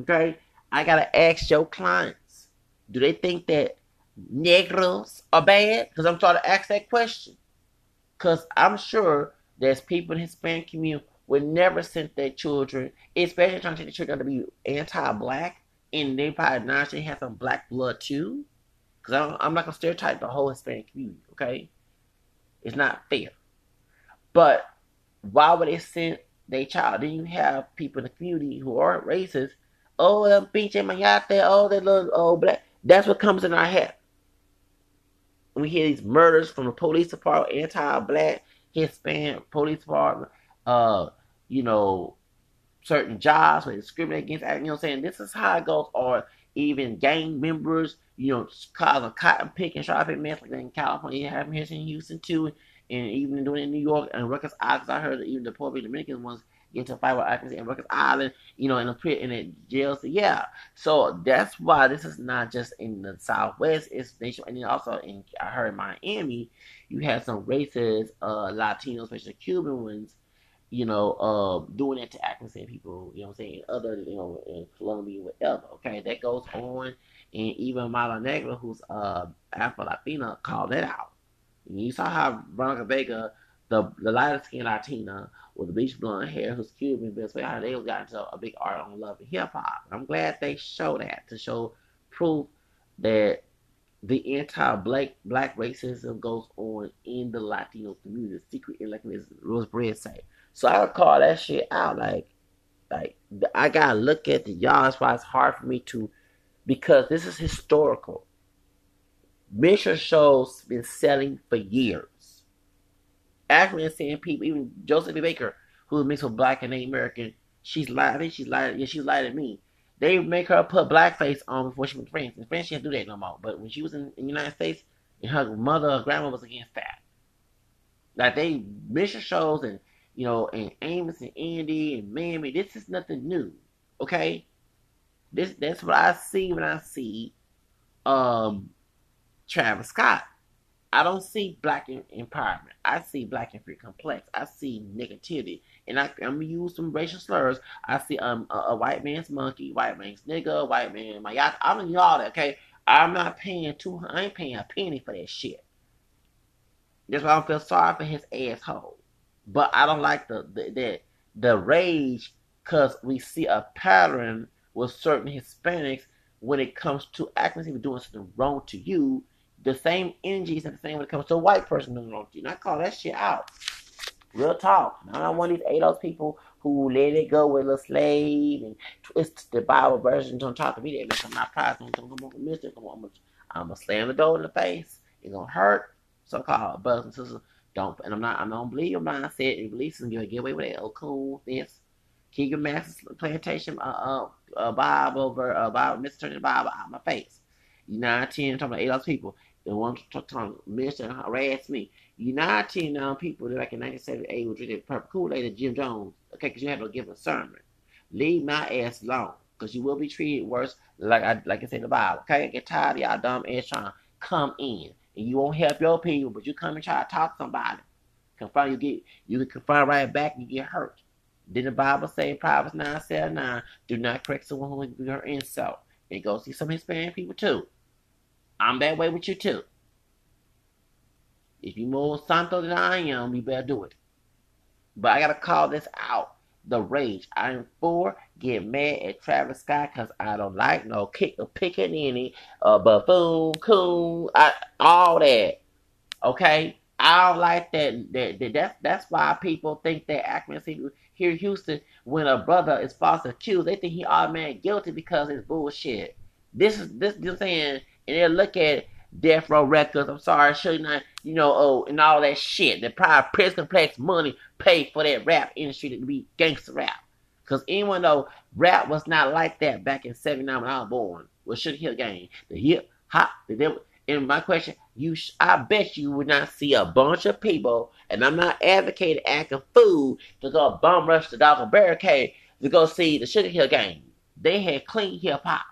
Okay? I gotta ask your clients, do they think that negros are bad? Because I'm trying to ask that question. Because I'm sure there's people in the Hispanic community would never send their children, especially trying to take the children to be anti-black, and they probably not. naturally have some black blood too. Because I'm not gonna stereotype the whole Hispanic community. Okay, it's not fair. But why would they send their child? Then you have people in the community who aren't racist. Oh, them pinche mayate. Oh, that little oh black. That's what comes in our head. We hear these murders from the police department, anti-black, Hispanic police department. Uh, you know, certain jobs or discriminate against, you know what I'm saying? This is how it goes. Or even gang members, you know, causing cotton picking, shopping mess like in California. You have them here in Houston too, and even doing it in New York and Island. I heard that even the Puerto Rican ones get into a fight with Africans in Rikers Island, you know, in the pit in the jail. So yeah, so that's why this is not just in the Southwest. It's nation, and then also in I heard Miami, you had some racist uh, Latinos, especially Cuban ones you know, uh, doing that to African people, you know what I'm saying, other, you know, in Colombia, whatever, okay, that goes on, and even Amara La Negra, who's uh, Afro Latina, called that out. And you saw how Veronica Vega the the lighter skinned Latina with the bleach blonde hair who's Cuban, best way they got into a big art on love and hip hop. I'm glad they show that to show proof that the anti-black black racism goes on in the Latino community, secret like Ms. Rose Bread say. So I call that shit out. Like, like I gotta look at the y'all. That's why it's hard for me to, because this is historical. Minstrel shows been selling for years. Actually, seeing people, even Josephine Baker, who mixed with black and Native American, she's lying. She's lying. Yeah, she's lied at me. They make her put blackface on before she went to France. In France, she didn't do that no more. But when she was in, in the United States, and her mother, her grandma was against that. Like they minstrel shows and you know, and Amos and Andy and Mammy, this is nothing new. Okay? This that's what I see when I see um Travis Scott. I don't see black empowerment. I see black and free complex. I see negativity, and I, am gonna use some racial slurs. I see um a, a, white man's monkey, white man's nigga, white man my yacht. I'm gonna all that. Okay, I'm not paying two. I ain't paying a penny for that shit. That's why I don't feel sorry for his asshole. But I don't like the the the, the rage because we see a pattern with certain Hispanics when it comes to accuracy, doing something wrong to you the same energy is the same when it comes to a white person doing wrong to you. And I call that shit out. Real talk. I'm not one of these ADOS people who let it go with a slave and twist the Bible version. Don't talk to me that much. I'm not. Don't come mister. I'm gonna slam the door in the face. It's gonna hurt. So call called brothers and sisters. Don't and I'm not I don't believe your mindset and beliefs and you get away with that. Oh cool, this. Keep your master plantation uh uh, uh Bible uh Bible the Bible out my face. You know, I'm talking about ADOS people the one talking mention harass me. You United um, people like in 1978 were drinking purple Kool-Aid and Jim Jones. Okay, because you have to give a sermon. Leave my ass alone, because you will be treated worse. Like I like I said in the Bible. Okay, I get tired of y'all dumb ass trying to come in, and you won't help your people, but you come and try to talk to somebody. Confirm you get you can confirm right back and get hurt. Then the Bible say Proverbs 9 7 9, do not correct someone is your insult? And go see some Hispanic people too. I'm that way with you too. If you more santo than I am, you better do it. But I gotta call this out. The rage. I am for get mad at Travis Scott because I don't like no kick or picking any uh buffoon, coon, I, all that. Okay? I don't like that. that, that that's that's why people think that accuracy here in Houston, when a brother is false accused, they think he automatically guilty because it's bullshit. This is this you saying and they'll look at Death Row Records. I'm sorry, show you not, you know, oh, and all that shit. The private prison complex money paid for that rap industry to be gangster rap. Cause anyone know rap was not like that back in '79 when I was born. Well, Sugar Hill Gang, the hip hop, the and my question, you, I bet you would not see a bunch of people, and I'm not advocating acting fool to go bum rush the dog barricade to go see the Sugar Hill Gang. They had clean hip hop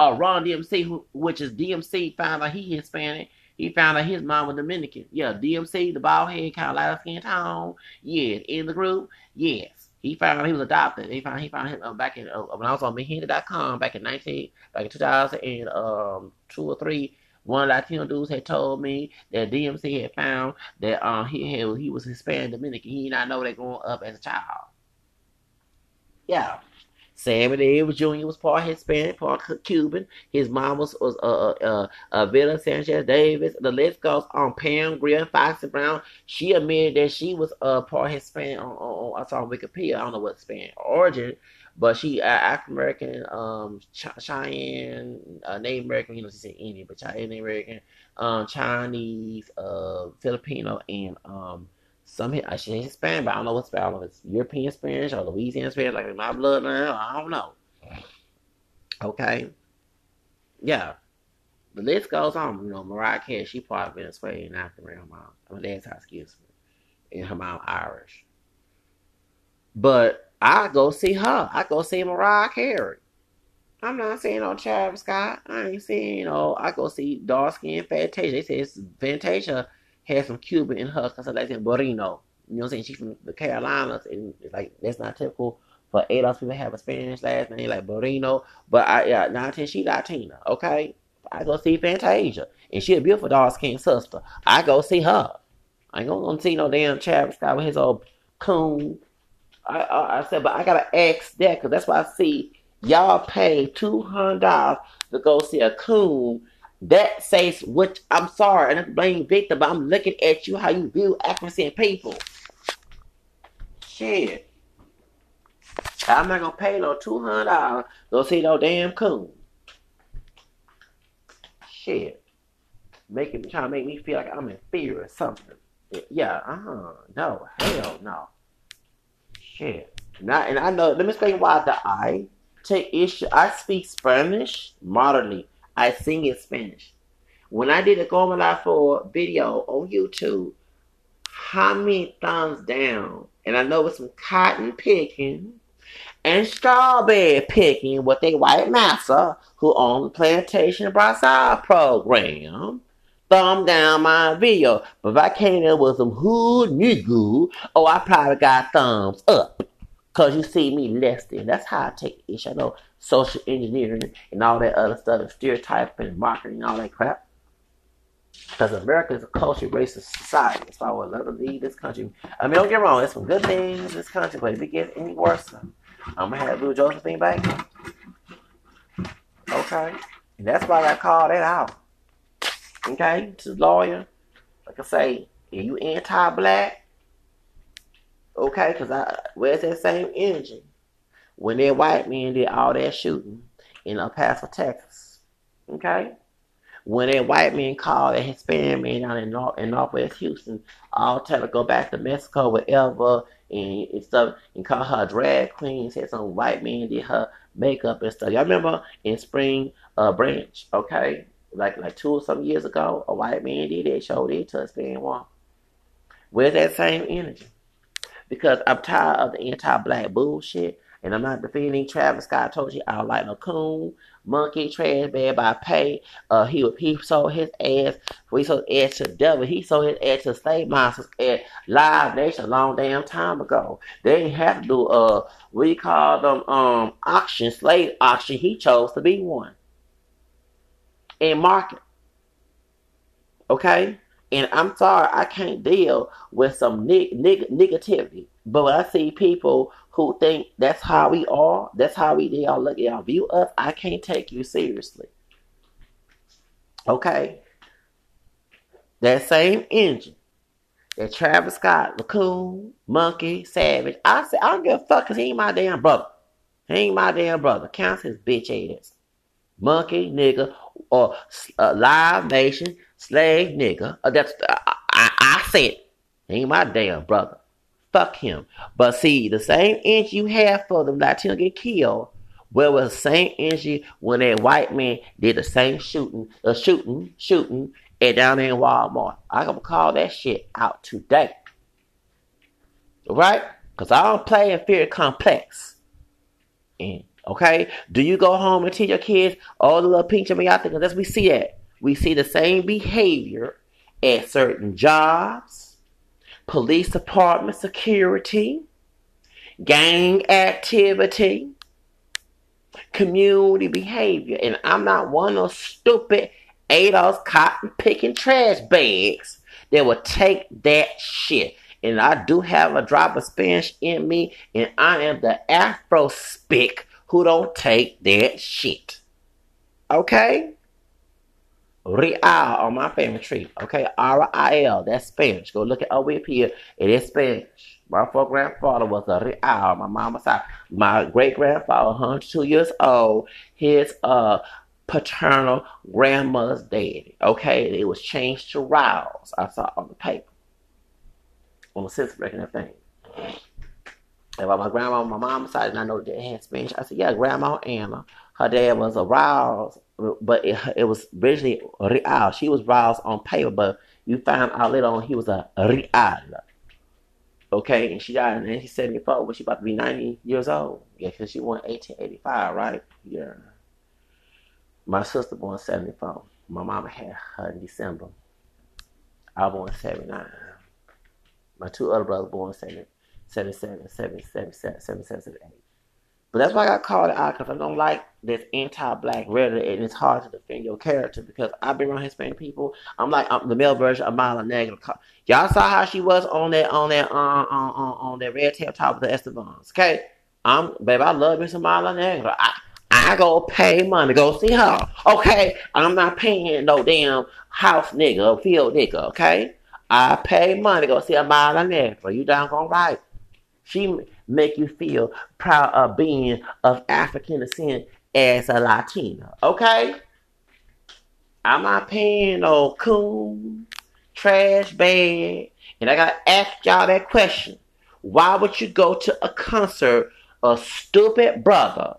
uh, Run-DMC, who, which is DMC, found out he Hispanic. He found out his mom was Dominican. Yeah, DMC, the bald head, kind of light skin tone. Yes, in the group. Yes, he found out he was adopted. He found he found him uh, back in uh, when I was on Mahina.com back in nineteen, back in two thousand and um two or three. One Latino dudes had told me that DMC had found that um he had, he was Hispanic Dominican. He did not know that growing up as a child. Yeah. Sammy Davis Jr. was part Hispanic, part Cuban. His mom was, was uh, uh, uh, Elvera Sanchez Davis. The list goes on. Pam Grier, Foxy Brown. She admitted that she was uh, part Hispanic. On, on, on, I saw on Wikipedia. I don't know what Hispanic origin, but she uh, African American, um, Ch- Cheyenne, uh, Native American. You know, she said Indian, but Cheyenne Native American, um, Chinese, uh, Filipino, and um some I should Spanish, but I don't know what Spanish. I know it's European Spanish or Louisiana Spanish, like my blood now. I don't know. Okay. Yeah. The list goes on. You know, Mariah Carey, she part Venezuelan African American mom. Mean, dad's house, excuse me. And her mom Irish. But I go see her. I go see Mariah Carey. I'm not seeing no Travis Scott. I ain't seeing know, I go see dark skin Fantasia. They say it's Fantasia had some Cuban in her because like said Barrino. You know what I'm saying? She's from the Carolinas, and like that's not typical for ADOS people have a Spanish last name like Barrino. But I yeah, 19 she Latina, okay? I go see Fantasia, and she a beautiful dark skinned sister. I go see her. I ain't gonna see no damn Travis Scott with his old coon. I, I, I said, but I gotta ask that because that's why I see y'all pay two hundred dollars to go see a coon. That says which I'm sorry, and I'm blaming Victor, but I'm looking at you how you view accuracy in people. Shit. I'm not gonna pay no two hundred dollars to see no damn coon. Shit. Making trying to make me feel like I'm in fear or something. Yeah, uh-huh. No, hell no. Shit. Not, and I know, let me explain why the I take issue. I speak Spanish moderately. I sing in Spanish. When I did a Gorman Life for video on YouTube, how many thumbs down? And I know it's some cotton picking and strawberry picking with a white massa who own the Plantation Brasile program thumb down my video. But if I came in with some hood nigga, oh, I probably got thumbs up. Cause you see me less than. That's how I take ish. I know social engineering and all that other stuff, and stereotyping and marketing and all that crap. Because America is a culture racist society. That's why I would love to lead this country. I mean, don't get wrong, there's some good things in this country, but if it gets any worse, I'm gonna have Blue Josephine back. Okay. And that's why I called that out okay, to the lawyer. Like I say, are you anti-black? Okay, because I where's that same energy when that white man did all that shooting in El Paso, Texas? Okay, when that white man called that Hispanic man down in North in Northwest Houston, all tell her to go back to Mexico, whatever, and, and stuff, and call her a drag queen. Said some white man did her makeup and stuff. Y'all remember in Spring uh, Branch? Okay, like like two or some years ago, a white man did that, showed it to us being one. Where's that same energy? Because I'm tired of the anti-black bullshit, and I'm not defending Travis Scott. I told you I don't like no coon, monkey, trash man by pay. Uh, he he sold his ass. We sold ass to the devil. He sold his ass to state monsters at Live Nation a long damn time ago. They didn't have to do uh we call them um auction, slave auction. He chose to be one and market. Okay? And I'm sorry, I can't deal with some neg- neg- negativity. But when I see people who think that's how we are, that's how we they all look at y'all view us, I can't take you seriously. Okay? That same engine that Travis Scott, Raccoon, Monkey, Savage, I say I don't give a fuck because he ain't my damn brother. He ain't my damn brother. Counts his bitch ass. Monkey, nigga, or uh, Live Nation, slave nigga. Uh, that's uh, I, I said, ain't my damn brother. Fuck him. But see, the same inch you have for the Latino get killed, where was the same energy when that white man did the same shooting, uh, shooting, shooting, and down there in Walmart. I gonna call that shit out today. Right? Because I don't play in fear complex. And Okay? Do you go home and teach your kids all the little pink me out there? Because we see that. We see the same behavior at certain jobs, police department security, gang activity, community behavior. And I'm not one of stupid ADOS cotton picking trash bags that will take that shit. And I do have a drop of Spanish in me, and I am the Afro spick who don't take that shit. Okay? Real on my family tree. Okay? R-I-L. That's Spanish. Go look at over here. It is Spanish. My grandfather was a Real. My mama's side. My great grandfather, 102 years old. His uh paternal grandmother's daddy. Okay? It was changed to Rouse. I saw on the paper. On the sense breaking that thing. And my grandma on my mom's side, and I know they had Spanish. I said, yeah, Grandma Anna. Her dad was a Rouse, but it, it was originally Real. She was Rouse on paper, but you found out later on he was a Real. Okay, and she died in 1974 when she about to be 90 years old. Yeah, because she born 1885, right? Yeah. My sister born 74. My mama had her in December. I born 79. My two other brothers born 70. 77, 77, 77, 78. But that's why I got called out because I don't like this anti-black rhetoric, and it's hard to defend your character because I've been around Hispanic people. I'm like I'm the male version of Amara La Negra. Y'all saw how she was on that on that uh, on on, on that red tail top of the Estefans. Okay, I'm baby. I love some Amara La Negra. I, I go pay money go see her. Okay, I'm not paying no damn house nigga, field nigga. Okay, I pay money go see a Amara La Negra. You down gonna right? She make you feel proud of being of African descent as a Latina. Okay? I'm not paying no coon, trash bag. And I gotta ask y'all that question. Why would you go to a concert, a stupid brother,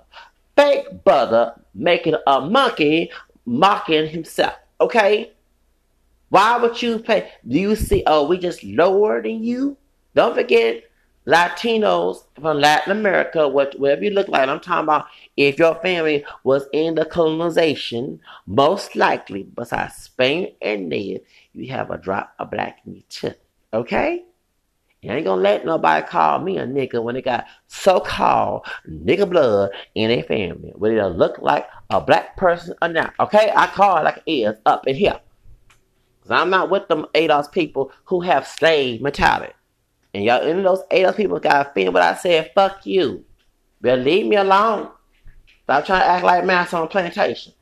fake brother, making a monkey mocking himself? Okay? Why would you pay? Do you see, oh, we just lower than you? Don't forget, Latinos from Latin America, whatever you look like, I'm talking about if your family was in the colonization, most likely, besides Spain and Native, you have a drop of black in your too. Okay? You ain't gonna let nobody call me a nigga when they got so-called nigga blood in their family. Whether they look like a black person or not. Okay? I call it like it is up in here. Cause I'm not with them ADOS people who have slave mentality. And y'all, any of those eight other people got offended when I said, fuck you. Better leave me alone. Stop trying to act like master on a plantation.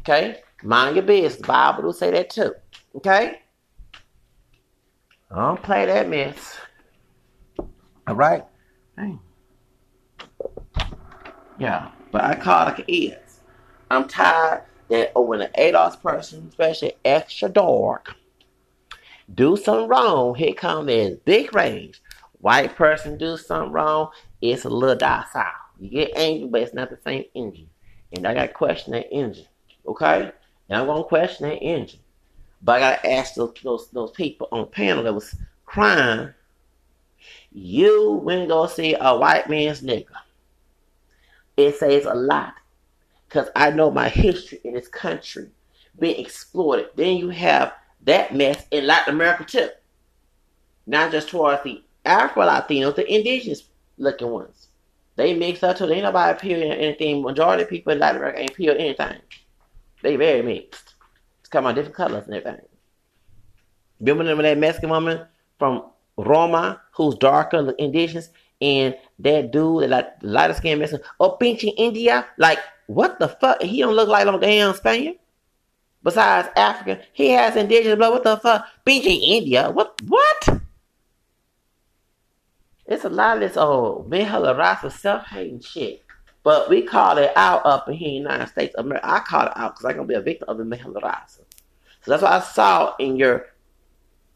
Okay? Mind your business. The Bible will say that too. Okay? I don't play that mess. All right? Hey. Yeah. But I call it like it is. I'm tired that oh, when an ADOS person, especially extra dark, do something wrong, here come this big range. White person do something wrong, it's a little docile. You get angry, but it's not the same engine. And I got to question that engine. Okay? And I'm to question that engine. But I got to ask those, those, those people on the panel that was crying, you went go see a white man's nigga. It says a lot. Because I know my history in this country being exploited. Then you have that mess in Latin America too. Not just towards the Afro Latinos, the indigenous looking ones. They mix up too. They ain't nobody pure anything. Majority of people in Latin America ain't pure anything. They very mixed. It's come on different colors and everything. Remember that Mexican woman from Roma who's darker, indigenous, and that dude, that like lighter skinned Mexican, oh, pinche India, like what the fuck? He don't look like no damn Spaniard besides Africa. He has indigenous blood. What the fuck? Beijing, India. What? What? It's a lot of this old mejorar la raza self-hating shit. But we call it out up in here in the United States of America. I call it out because I'm going to be a victim of the mejorar la raza. So that's what I saw in your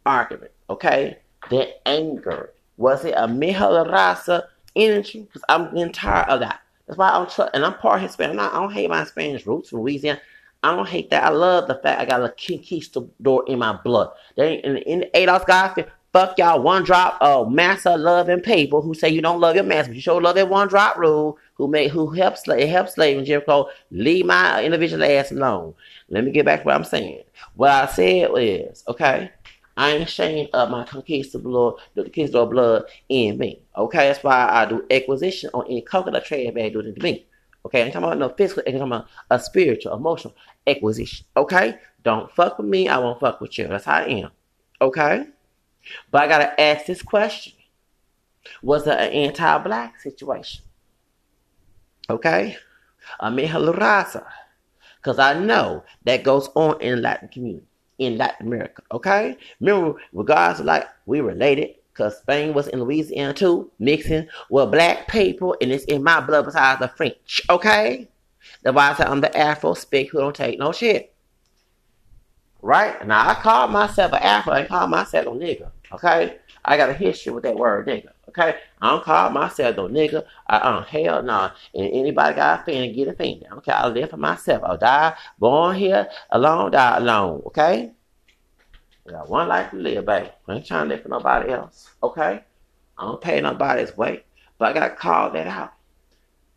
argument, okay? The anger. Was it a mejorar la raza energy? Because I'm getting tired of that. That's why I'm and I'm part Hispanic. I don't hate my Spanish roots from Louisiana. I don't hate that. I love the fact I got a conquistador in my blood. They in, in ADOS Gospel, fuck y'all one drop of master loving people who say you don't love your master, but you show love that one drop rule. Who made who helps helps slaves in Jericho? Leave my individual ass alone. Let me get back to what I'm saying. What I said is okay. I ain't ashamed of my conquistador, blood. the conquistador blood in me. Okay, that's why I do acquisition on any coconut trade bag doing it to me. Okay, I'm talking about no physical, I'm talking about a spiritual, emotional acquisition. Okay? Don't fuck with me, I won't fuck with you. That's how I am. Okay? But I gotta ask this question. Was it an anti-black situation? Okay? I mean hello, raza. Because I know that goes on in Latin community, in Latin America. Okay? Remember, regardless like we related, because Spain was in Louisiana too, mixing with black people, and it's in my blood besides the French, okay? The why I I'm the Afro spick who don't take no shit. Right? Now, I call myself an Afro, I call myself a nigga, okay? I got a history with that word nigga, okay? I don't call myself no nigga. I, uh, hell no. Nah. And anybody got a offended, get a offended. Okay, I live for myself. I'll die, born here, alone, die alone, okay? I got one life to live, baby. I ain't trying to live for nobody else. Okay? I don't pay nobody's way. But I gotta call that out.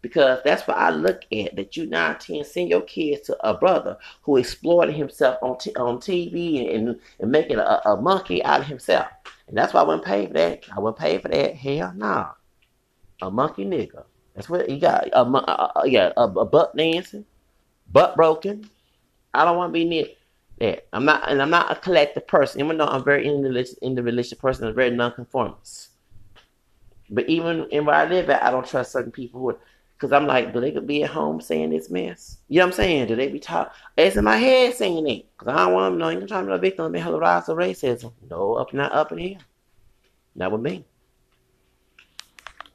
Because that's what I look at. That you 19 send your kids to a brother who exploited himself on t- on TV and, and making a, a, monkey out of himself. And that's why I wouldn't pay for that. I wouldn't pay for that. Hell. Nah. A monkey nigga. That's what you got. A, uh, uh, yeah, a, a butt dancing, butt broken. I don't want to be near that. I'm not, and I'm not a collective person. Even though I'm very individualistic person, I'm very nonconformist. But even in where I live at, I don't trust certain people who, because I'm like, do they could be at home saying this mess? You know what I'm saying? Do they be talking? It's in my head saying it because I don't want them knowing. I'm trying to be a victim of of racism. No, up not up in here. Not with me.